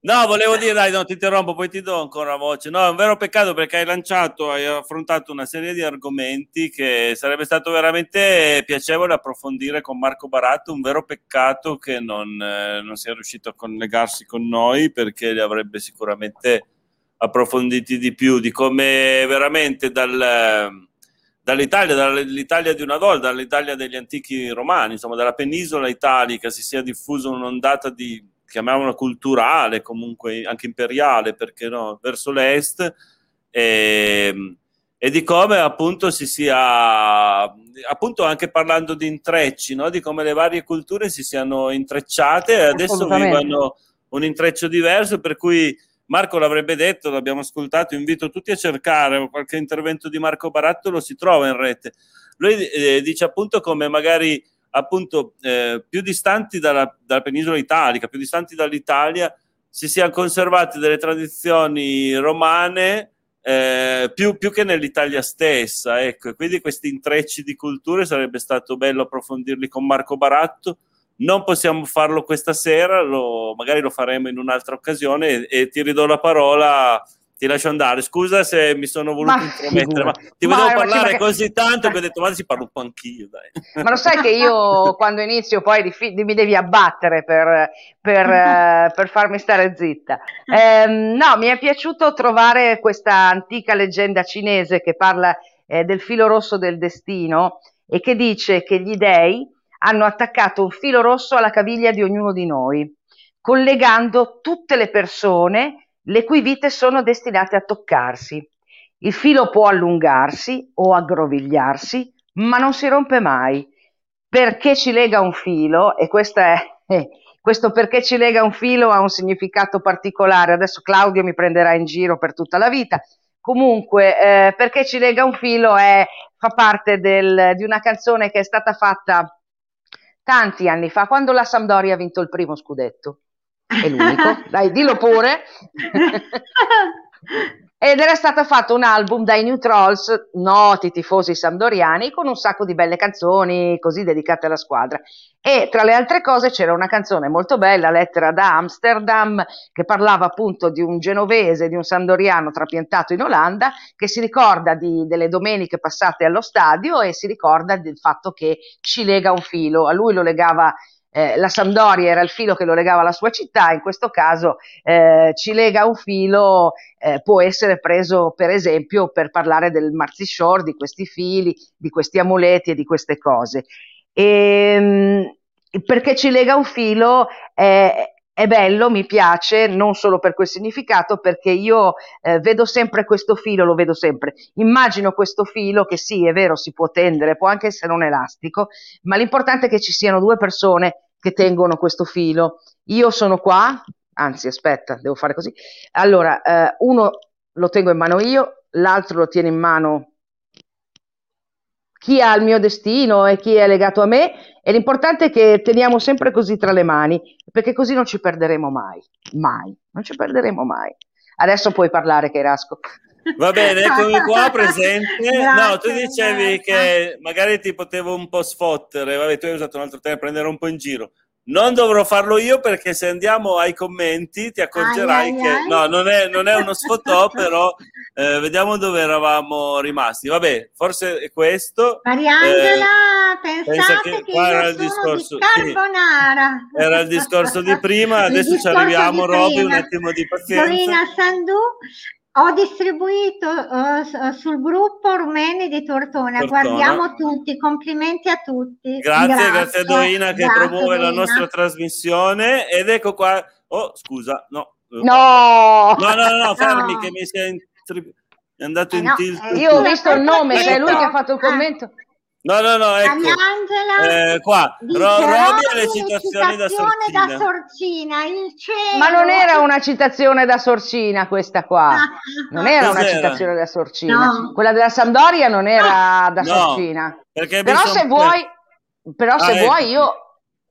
No, volevo dire, dai, no, ti interrompo, poi ti do ancora voce. No, è un vero peccato perché hai lanciato, hai affrontato una serie di argomenti che sarebbe stato veramente piacevole approfondire con Marco Baratto. Un vero peccato che non, eh, non sia riuscito a collegarsi con noi perché li avrebbe sicuramente approfonditi di più, di come veramente dal, dall'Italia, dall'Italia di una volta, dall'Italia degli antichi romani, insomma, dalla penisola italica si sia diffusa un'ondata di chiamiamola culturale, comunque anche imperiale, perché no, verso l'est, e, ehm, e di come appunto si sia, appunto anche parlando di intrecci, no? di come le varie culture si siano intrecciate e adesso vivono un intreccio diverso, per cui Marco l'avrebbe detto, l'abbiamo ascoltato, invito tutti a cercare qualche intervento di Marco Barattolo, si trova in rete. Lui eh, dice appunto come magari appunto eh, più distanti dalla, dalla, penisola italica, più distanti dall'Italia, si siano conservate delle tradizioni romane eh, più, più, che nell'Italia stessa. Ecco, quindi questi intrecci di culture sarebbe stato bello approfondirli con Marco Baratto. Non possiamo farlo questa sera, lo, magari lo faremo in un'altra occasione e, e ti ridò la parola ti lascio andare. Scusa se mi sono voluto ma, intromettere, ma ti ma volevo parlare così tanto che ho detto, ma si parlo un po' anch'io. Dai. Ma lo sai che io quando inizio poi mi devi abbattere per, per, per farmi stare zitta. Eh, no, mi è piaciuto trovare questa antica leggenda cinese che parla eh, del filo rosso del destino e che dice che gli dei hanno attaccato un filo rosso alla caviglia di ognuno di noi, collegando tutte le persone le cui vite sono destinate a toccarsi. Il filo può allungarsi o aggrovigliarsi, ma non si rompe mai. Perché ci lega un filo, e è, eh, questo perché ci lega un filo ha un significato particolare, adesso Claudio mi prenderà in giro per tutta la vita, comunque eh, perché ci lega un filo è, fa parte del, di una canzone che è stata fatta tanti anni fa, quando la Sampdoria ha vinto il primo scudetto è l'unico. Dai, dillo pure. ed era stato fatto un album dai New Trolls, noti tifosi sampdoriani, con un sacco di belle canzoni così dedicate alla squadra. E tra le altre cose c'era una canzone molto bella, Lettera da Amsterdam, che parlava appunto di un genovese, di un sampdoriano trapiantato in Olanda, che si ricorda di, delle domeniche passate allo stadio e si ricorda del fatto che ci lega un filo. A lui lo legava eh, la Sampdoria era il filo che lo legava alla sua città, in questo caso eh, ci lega un filo, eh, può essere preso per esempio per parlare del Marzishore, di questi fili, di questi amuleti e di queste cose. E, ehm, perché ci lega un filo è, è bello, mi piace, non solo per quel significato, perché io eh, vedo sempre questo filo, lo vedo sempre. Immagino questo filo che sì, è vero, si può tendere, può anche essere un elastico, ma l'importante è che ci siano due persone che tengono questo filo. Io sono qua, anzi aspetta, devo fare così. Allora, eh, uno lo tengo in mano io, l'altro lo tiene in mano chi ha il mio destino e chi è legato a me e l'importante è che teniamo sempre così tra le mani perché così non ci perderemo mai, mai, non ci perderemo mai. Adesso puoi parlare Cherasco. Va bene, eccomi qua presente. Grazie, no, tu dicevi grazie. che magari ti potevo un po' sfottere, vabbè, tu hai usato un altro tema, prendere un po' in giro. Non dovrò farlo io perché se andiamo ai commenti ti accorgerai ai, che ai, no, non è, non è uno sfotò, però eh, vediamo dove eravamo rimasti. Vabbè, forse è questo. Mariangela, eh, pensate che, che qua era il discorso sì, era il discorso di prima, adesso ci arriviamo, Roby, un attimo di pazienza. Dorina Sandù ho distribuito uh, sul gruppo Rumeni di Tortona. Tortona. Guardiamo tutti, complimenti a tutti. Grazie, grazie, grazie a Doina che grazie, promuove Doina. la nostra trasmissione. Ed ecco qua. Oh, scusa, no. No, no, no, no, fermi no. che mi si è, andato eh in no, tilt. Io ho visto il nome, è lui che ha fatto il commento. Eh. No, no, no, ecco. Eh, qua, Ro- Roby le citazioni da Sorcina. da Sorcina. il cielo. Ma non era una citazione da Sorcina questa qua. Non era Cos'era? una citazione da Sorcina. No. Quella della Sampdoria non era da no, Sorcina. Però se vuoi, però se ah, vuoi ecco. io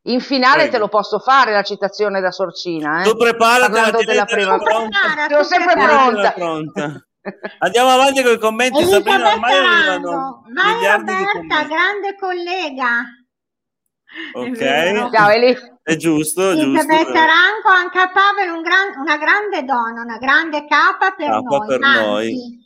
in finale Prego. te lo posso fare la citazione da Sorcina. Eh? Tu preparati, la prima. Sono sempre pronta. pronta. Andiamo avanti con i commenti. Sabrina, ormai arrivano miliardi Roberta, grande collega. Ok, Ciao, Eli. è giusto. Elisabetta Ranco, anche a Pavel un gran, una grande donna, una grande capa per capa noi. Per noi.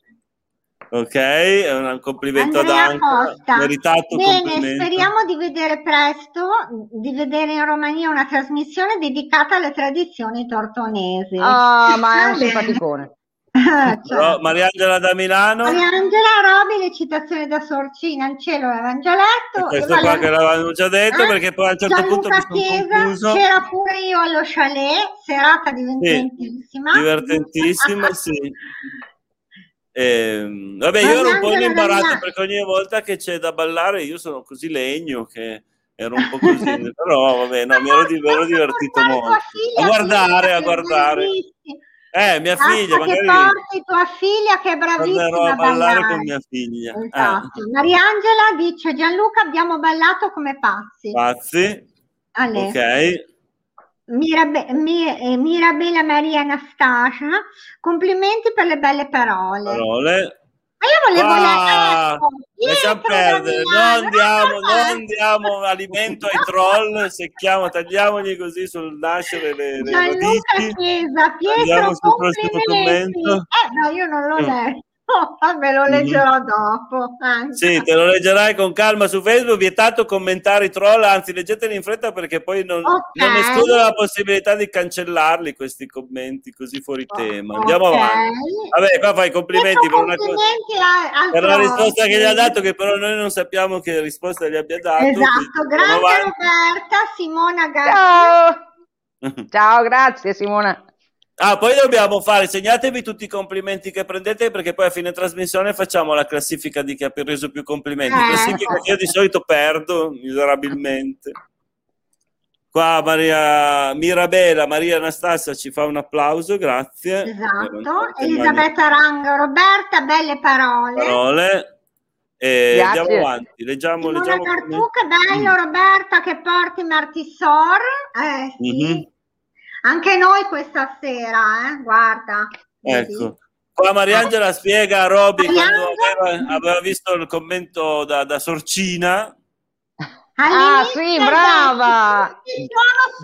Ok, è un complimento Andrea ad Anca, meritato Bene, speriamo di vedere presto, di vedere in Romania una trasmissione dedicata alle tradizioni tortonesi. Ah, oh, ma è un simpaticone. cioè. Mariangela da Milano. Mariangela Robi, le citazioni da Sorcina, in cielo l'avevamo già letto. E questo qua che l'avevamo già detto eh? perché poi a un certo Gianluca punto Chiesa, C'era pure io allo chalet, serata divertentissima. Sì, divertentissima, sì. Eh, vabbè, io ero un po' in imbarazzo perché ogni volta che c'è da ballare io sono così legno che ero un po' così, però vabbè, no, mi ero, mi ero divertito molto. A guardare, a guardare. Eh, mia figlia, Basta che porti tua figlia che è bravissima a ballare, con mia figlia. Esatto. Eh. Mariangela dice Gianluca abbiamo ballato come pazzi. Pazzi. Ale. Ok. Mirabe- Mir- eh, Mirabella Maria Anastasia, complimenti per le belle parole. Parole. Ma io volevo ah, lasciamo perdere, non diamo, non diamo alimento ai troll, secchiamo, tagliamogli così sul nascere le, le Gianluca Chiesa, Pietro, complimenti. Eh, no, io non l'ho mm. letto. Oh, me lo leggerò mm-hmm. dopo. Anche. Sì, te lo leggerai con calma su Facebook. Vietato commentare i troll, anzi, leggeteli in fretta perché poi non, okay. non escludo la possibilità di cancellarli questi commenti così fuori tema. Andiamo okay. avanti. Vabbè, qua fai complimenti, per, una, cosa, per la risposta che gli ha dato, che però noi non sappiamo che risposta gli abbia dato. Esatto, grazie Roberta, Simona Ciao. Ciao, grazie Simona. Ah, poi dobbiamo fare, segnatevi tutti i complimenti che prendete perché poi a fine trasmissione facciamo la classifica di chi ha preso più complimenti. Eh. Classifica che io di solito perdo miserabilmente. Qua Maria Mirabella, Maria Anastasia ci fa un applauso, grazie. Esatto. Elisabetta Rango, Roberta, belle parole. Parole. E andiamo avanti, leggiamo. Simona leggiamo Cartu, che bello mm. Roberta che porti Martissor. Eh sì. Mm-hmm. Anche noi questa sera, eh? guarda. Ecco. Qua Mariangela spiega a Roby quando aveva, aveva, visto il commento da, da Sorcina. Ah sì, brava!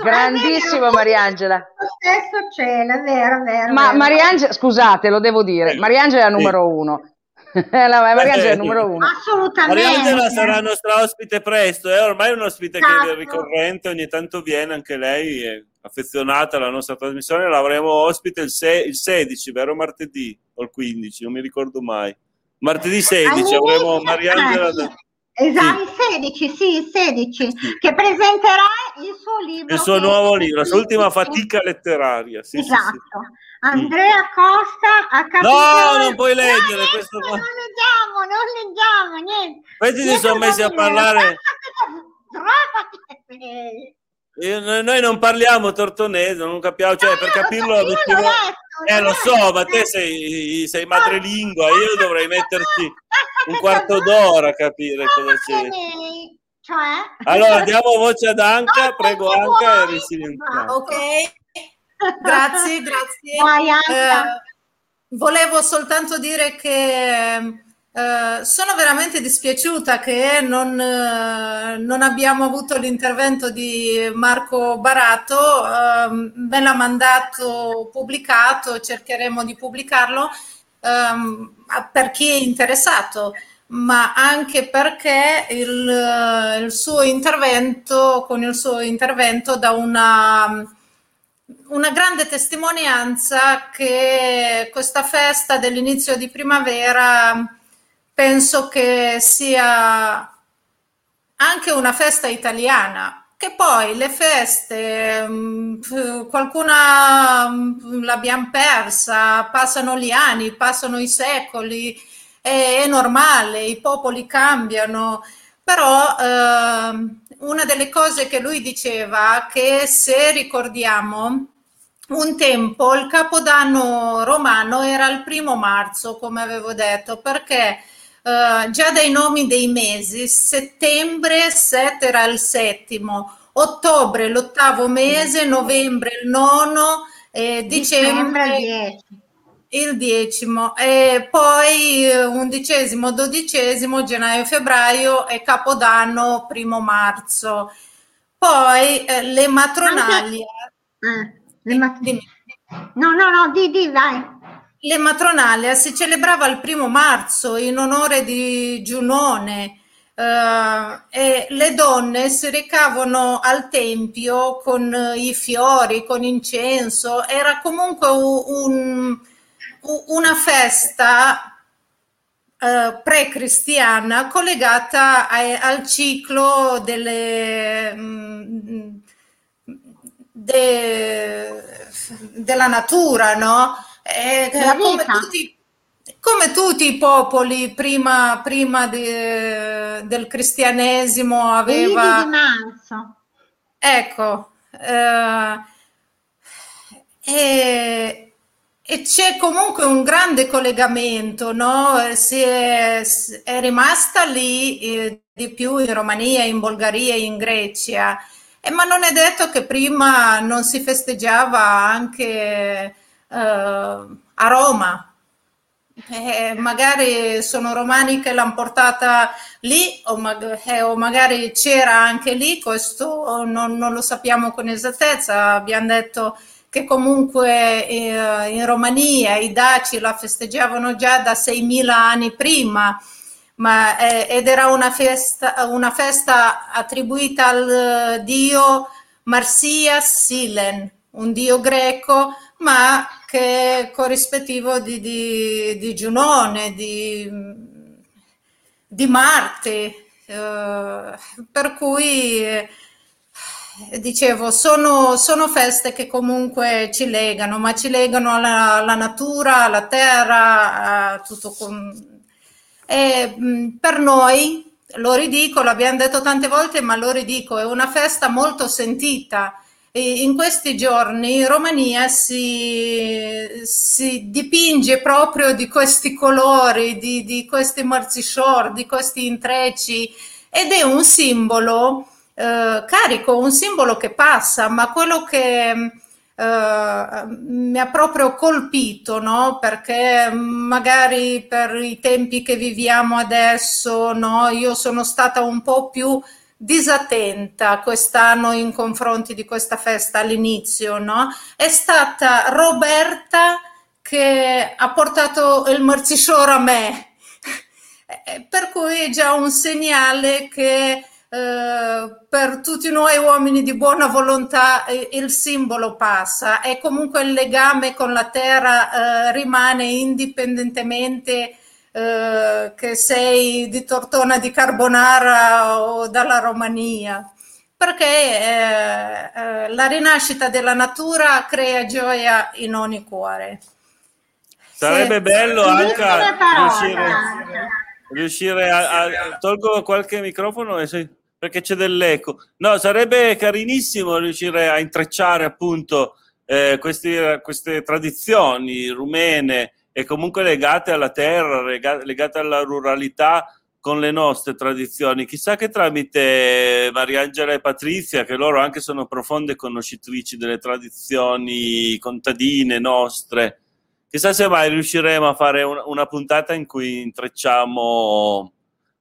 Grandissimo Mariangela. Lo stesso cielo, è vero, vero. Ma Mariangela, scusate, lo devo dire, Mariangela è la numero uno. la Mariangela è il numero uno. Assolutamente. Mariangela sarà nostra ospite presto, è ormai un ospite esatto. che è ricorrente, ogni tanto viene anche lei, è affezionata alla nostra trasmissione, l'avremo ospite il, se- il 16, vero martedì o il 15, non mi ricordo mai. Martedì 16 avremo Mariangela... Da... Esatto, sì. 16, sì, 16, sì. che presenterà il suo libro. Il suo nuovo libro, la sua ultima fatica letteraria. Sì, esatto. Sì, Andrea Costa ha capito... No, non puoi leggere no, questo. Non leggiamo, non leggiamo, niente. Questi si sono messi a parlare... Io, noi non parliamo tortonese, non capiamo, cioè per capirlo obiettivo... Eh lo so, ma te sei, sei madrelingua, io dovrei metterci un quarto d'ora a capire cosa c'è. Cioè? Allora diamo voce ad Anca, prego Anca e risilentiamo. Ok, grazie, grazie. Eh, volevo soltanto dire che Uh, sono veramente dispiaciuta che non, uh, non, abbiamo avuto l'intervento di Marco Barato, uh, me l'ha mandato pubblicato, cercheremo di pubblicarlo um, per chi è interessato, ma anche perché il, il, suo intervento, con il suo intervento dà una, una grande testimonianza che questa festa dell'inizio di primavera penso che sia anche una festa italiana, che poi le feste, mm, qualcuna mm, l'abbiamo persa, passano gli anni, passano i secoli, è, è normale, i popoli cambiano, però eh, una delle cose che lui diceva che se ricordiamo un tempo il capodanno romano era il primo marzo, come avevo detto, perché Uh, già dai nomi dei mesi, settembre 7 era il settimo, ottobre l'ottavo mese, novembre il nono, eh, dicembre il decimo, e poi eh, undicesimo, dodicesimo, gennaio, febbraio e capodanno primo marzo. Poi eh, le matronali. Eh, le mat- no, no, no, di, di, vai. Le Matronalia si celebrava il primo marzo in onore di Giunone eh, e le donne si recavano al tempio con i fiori, con incenso. Era comunque un, una festa eh, pre-cristiana collegata a, al ciclo delle, mm, de, della natura, no? Eh, come, tutti, come, tutti, i popoli prima, prima de, del cristianesimo aveva... Ecco, eh, e, e, c'è comunque un grande collegamento, no? Si è, è rimasta lì eh, di più in Romania, in Bulgaria, in Grecia, eh, ma non è detto che prima non si festeggiava anche eh, a Roma. Eh, magari sono romani che l'hanno portata lì o, mag- eh, o, magari c'era anche lì, questo non, non, lo sappiamo con esattezza, abbiamo detto che comunque eh, in Romania i daci la festeggiavano già da 6.000 anni prima, ma, eh, ed era una festa, una festa attribuita al dio Marsia Silen, un dio greco, ma che è corrispettivo di, di, di Giunone, di, di Marte, eh, per cui eh, dicevo, sono, sono, feste che comunque ci legano, ma ci legano alla, alla natura, alla terra, a tutto con... e mh, per noi, lo ridico, l'abbiamo detto tante volte, ma lo ridico, è una festa molto sentita in questi giorni in Romania si, si dipinge proprio di questi colori, di, di questi marzishor, di questi intrecci ed è un simbolo eh, carico, un simbolo che passa, ma quello che Uh, mi ha proprio colpito, no? Perché magari per i tempi che viviamo adesso, no? Io sono stata un po' più disattenta quest'anno in confronti di questa festa all'inizio, no? È stata Roberta che ha portato il marcisciore a me, per cui è già un segnale che eh, per tutti noi uomini di buona volontà eh, il simbolo passa e comunque il legame con la terra eh, rimane indipendentemente eh, che sei di Tortona di Carbonara o dalla Romania perché eh, la rinascita della natura crea gioia in ogni cuore. Sarebbe sì. bello anche riuscire, riuscire a, a, Tolgo qualche microfono e sei perché c'è dell'eco. No, sarebbe carinissimo riuscire a intrecciare appunto eh, questi, queste tradizioni rumene e comunque legate alla terra, legate alla ruralità con le nostre tradizioni. Chissà che tramite Mariangela e Patrizia, che loro anche sono profonde conoscitrici delle tradizioni contadine nostre, chissà se mai riusciremo a fare una, puntata in cui intrecciamo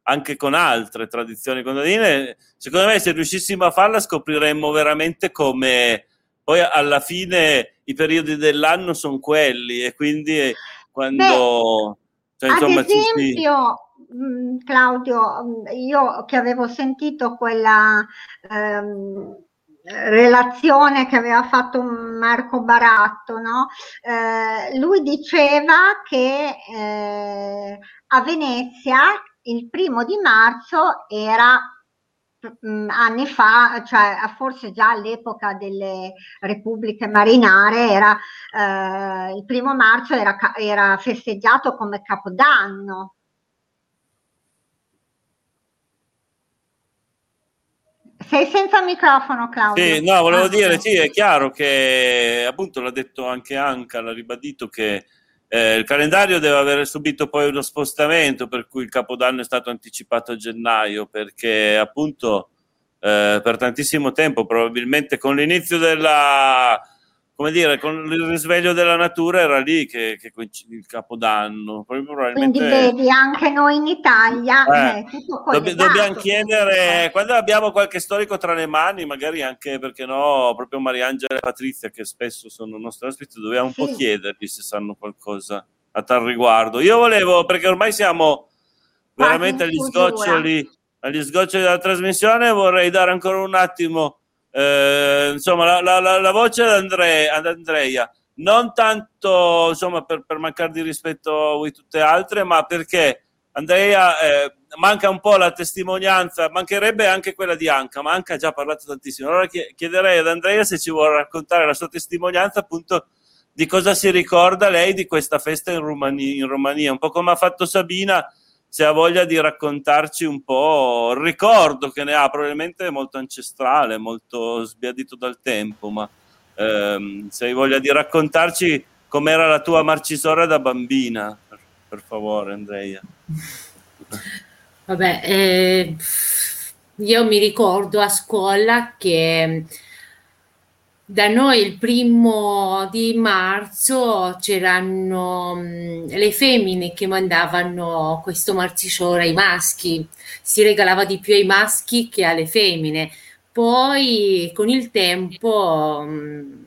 anche con altre tradizioni contadine. Secondo me, se riuscissimo a farla, scopriremmo veramente come poi alla fine i periodi dell'anno sono quelli e quindi quando. Beh, cioè, insomma, ad esempio, ci... Mm, Claudio, mm, io che avevo sentito quella. Ehm, relazione che aveva fatto Marco Baratto, no? eh, lui diceva che eh, a Venezia il primo di marzo era anni fa, cioè forse già all'epoca delle repubbliche marinare, era, eh, il primo marzo era, era festeggiato come capodanno. Sei senza microfono, Claudio. Sì, no, volevo ah, dire, sì, è chiaro che appunto l'ha detto anche Anca, l'ha ribadito che eh, il calendario deve aver subito poi uno spostamento per cui il capodanno è stato anticipato a gennaio perché appunto eh, per tantissimo tempo probabilmente con l'inizio della come dire con il risveglio della natura era lì che, che coincide il capodanno. Quindi vedi anche noi in Italia eh, dobb- dobbiamo chiedere quando abbiamo qualche storico tra le mani magari anche perché no proprio Mariangela e Patrizia che spesso sono nostri ospiti dobbiamo sì. un po' chiedergli se sanno qualcosa a tal riguardo. Io volevo perché ormai siamo veramente agli sgoccioli agli sgoccioli della trasmissione vorrei dare ancora un attimo eh, insomma, la, la, la voce ad, Andre, ad, Andrea, non tanto insomma, per, per mancare di rispetto a voi tutte altre, ma perché Andrea eh, manca un po' la testimonianza, mancherebbe anche quella di Anca, ma Anca ha già parlato tantissimo. Allora chiederei ad Andrea se ci vuole raccontare la sua testimonianza appunto di cosa si ricorda lei di questa festa in Romania, in Romania un po' come ha fatto Sabina se ha voglia di raccontarci un po' il ricordo che ne ha, probabilmente molto ancestrale, molto sbiadito dal tempo, ma ehm, se hai voglia di raccontarci com'era la tua marcisora da bambina, per, per favore Andrea. Vabbè, eh, io mi ricordo a scuola che da noi il primo di marzo c'erano le femmine che mandavano questo marcisciore ai maschi, si regalava di più ai maschi che alle femmine. Poi con il tempo mh,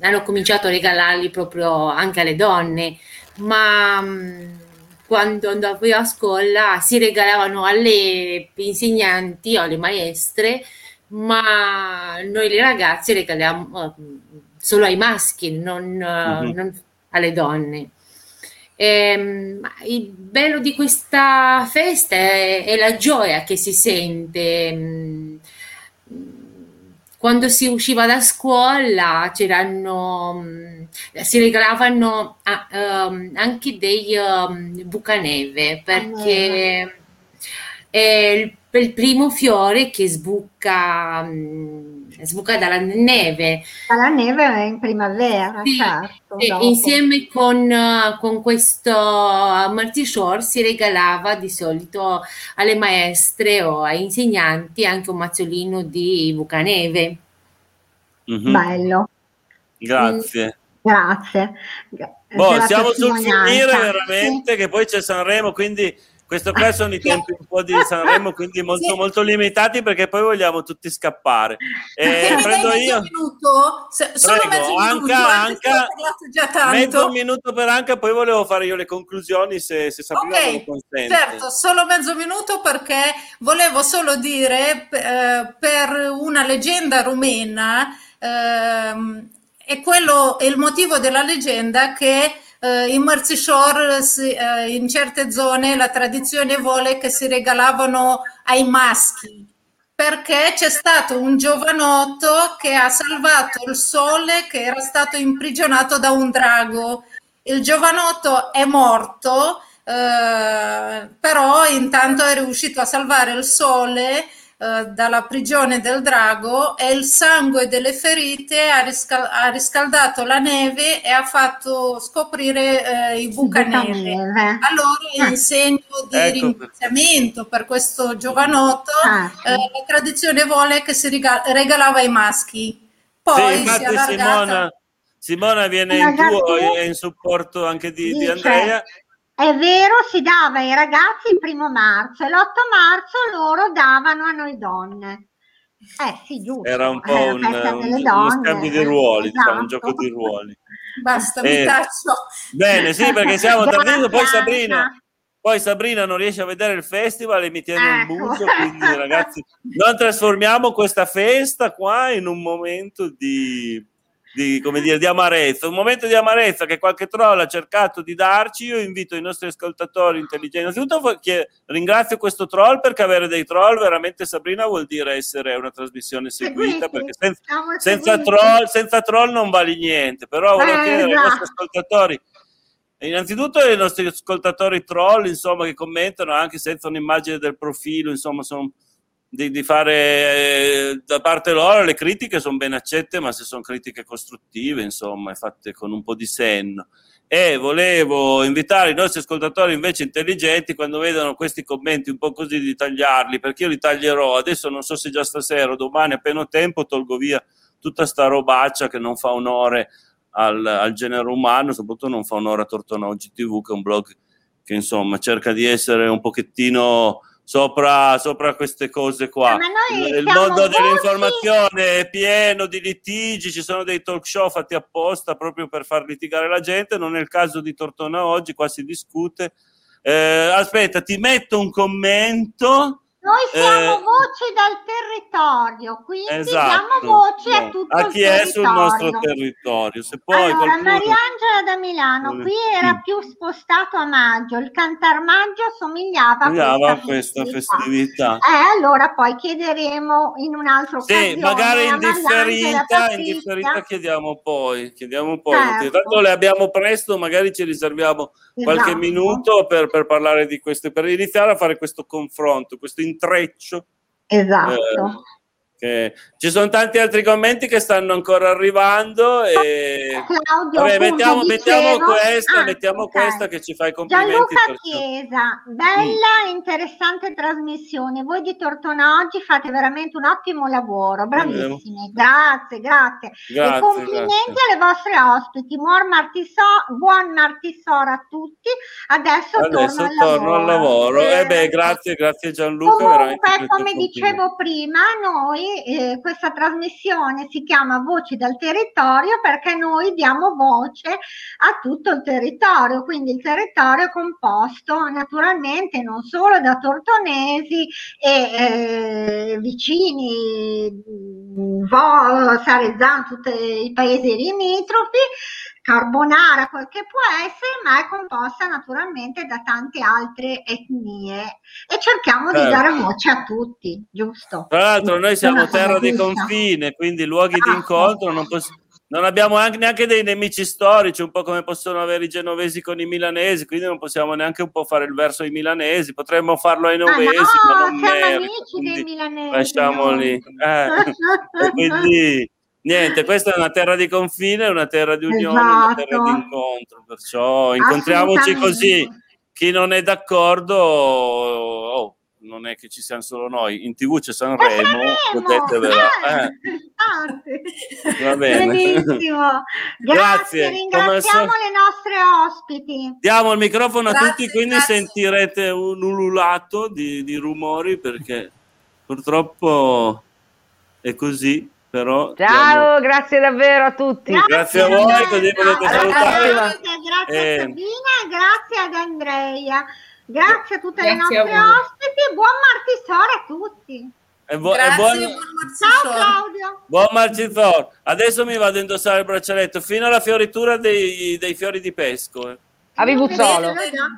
hanno cominciato a regalarli proprio anche alle donne, ma mh, quando andavo io a scuola si regalavano alle insegnanti o alle maestre ma noi le ragazze regaliamo uh, solo ai maschi, non, uh, non alle donne. E, ehm, il bello di questa festa è, è la gioia che si sente. Mm, quando si usciva da scuola c'erano, mm, si regalavano uh, um, dei um, bucaneve perché è il il primo fiore che sbuca, mm, sbuca dalla neve. Dalla neve in primavera, sì, certo. insieme con, con questo martishore si regalava di solito alle maestre o ai insegnanti anche un mazzolino di bucaneve. Mm-hmm. Bello. Grazie. Grazie. Boh, siamo sul finire veramente, sì. che poi c'è Sanremo, quindi questo qua sono i tempi un po' di Sanremo, quindi molto, sì. molto limitati perché poi vogliamo tutti scappare. Eh, prendo io. Minuto? Solo Prego, mezzo Anca, Anca, mezzo minuto per Anca, poi volevo fare io le conclusioni se, se Sabrina okay. lo consente. Certo, solo mezzo minuto perché volevo solo dire eh, per una leggenda rumena eh, è quello è il motivo della leggenda che eh, in Mersey Shore eh, in certe zone la tradizione vuole che si regalavano ai maschi perché c'è stato un giovanotto che ha salvato il sole che era stato imprigionato da un drago. Il giovanotto è morto, eh, però intanto è riuscito a salvare il sole eh, dalla prigione del drago e il sangue delle ferite ha, riscal- ha riscaldato la neve e ha fatto scoprire eh, i bucaneve. Allora, in segno di ecco. ringraziamento per questo giovanotto, ah, sì. eh, la tradizione vuole che si riga- regalava ai maschi. Poi sì, infatti Simona, Simona viene in tuo e in supporto anche di, di Andrea. È vero, si dava ai ragazzi il primo marzo e l'8 marzo loro davano a noi donne. Eh sì, giusto. Era un po' un, un, uno scambio di ruoli, esatto. diciamo, un gioco di ruoli. Basta, eh, mi taccio. Bene, sì, perché siamo tardini, poi Sabrina, poi Sabrina non riesce a vedere il festival e mi tiene ecco. il muso, quindi ragazzi, non trasformiamo questa festa qua in un momento di di, come dire, di amarezza, un momento di amarezza che qualche troll ha cercato di darci. Io invito i nostri ascoltatori intelligenti. Innanzitutto ringrazio questo troll perché avere dei troll veramente Sabrina vuol dire essere una trasmissione seguita perché senza, senza, troll, senza troll non vale niente. Però volevo chiedere ai nostri ascoltatori Innanzitutto i nostri ascoltatori troll, insomma, che commentano anche senza un'immagine del profilo, insomma, sono di, di fare eh, da parte loro le critiche sono ben accette, ma se sono critiche costruttive, insomma, fatte con un po' di senno. E volevo invitare i nostri ascoltatori invece intelligenti, quando vedono questi commenti un po' così, di tagliarli, perché io li taglierò. Adesso non so se già stasera o domani, appena ho tempo, tolgo via tutta sta robaccia che non fa onore al, al genere umano, soprattutto non fa onore a Tortona Oggi TV, che è un blog che insomma cerca di essere un pochettino sopra, sopra queste cose qua. Il mondo dell'informazione è pieno di litigi, ci sono dei talk show fatti apposta proprio per far litigare la gente, non è il caso di Tortona oggi, qua si discute. Eh, aspetta, ti metto un commento noi siamo eh, voci dal territorio, quindi esatto, diamo voce no, a tutto a chi è sul nostro territorio. Se poi allora, qualcuno... Mariangela da Milano, qui era più spostato a maggio, il cantar maggio somigliava, somigliava a questa festività. Eh, allora poi chiederemo in un altro sì, magari in differita, in differita chiediamo poi, chiediamo poi. Certo. Tanto le abbiamo presto, magari ci riserviamo qualche esatto. minuto per, per parlare di questo, per iniziare a fare questo confronto, questo intreccio. Esatto. Eh, che... Ci sono tanti altri commenti che stanno ancora arrivando e Claudio, Vabbè, mettiamo, mettiamo, questa, ah, mettiamo okay. questa che ci fa i complimenti. Gianluca Chiesa, bella e mm. interessante trasmissione. Voi di Tortona oggi fate veramente un ottimo lavoro, bravissimi. Grazie, grazie, grazie. E complimenti grazie. alle vostre ospiti. Buon martisò, buon a tutti. Adesso, Adesso torno, al torno al lavoro. Eh beh, grazie, grazie Gianluca. Comunque, come dicevo prima, noi eh, questa trasmissione si chiama Voci dal territorio perché noi diamo voce a tutto il territorio, quindi il territorio è composto naturalmente non solo da tortonesi e eh, vicini, Vo, Sarezzano, tutti i paesi limitrofi, carbonara, quel che può essere, ma è composta naturalmente da tante altre etnie e cerchiamo certo. di dare voce a tutti, giusto? Tra l'altro noi siamo terra di confine, quindi luoghi ah, di incontro non, poss- non abbiamo neanche dei nemici storici, un po' come possono avere i genovesi con i milanesi, quindi non possiamo neanche un po' fare il verso ai milanesi, potremmo farlo ai novesi, ah, no, ma non siamo amici dei milanesi. Lasciamoli. No. Eh, quindi Niente, questa è una terra di confine, una terra di unione, esatto. una terra di incontro, perciò incontriamoci così. Chi non è d'accordo, oh, non è che ci siamo solo noi, in tv c'è Sanremo, potetevela. Eh. Va bene. Benissimo. Grazie, Grazie. ringraziamo le nostre ospiti. Diamo il microfono grazie, a tutti, quindi grazie. sentirete un ululato di, di rumori perché purtroppo è così. Però Ciao, diamo... grazie davvero a tutti. Grazie, grazie a voi, così potete salutare. Grazie, grazie eh. a Sabina, grazie ad Andrea. Grazie a tutte grazie le nostre ospiti, buon martisore a tutti. E, bu- e buon... Ciao Claudio. Buon marcisor. Adesso mi vado a indossare il braccialetto fino alla fioritura dei, dei fiori di pesco. Eh. A Vivuzzolo.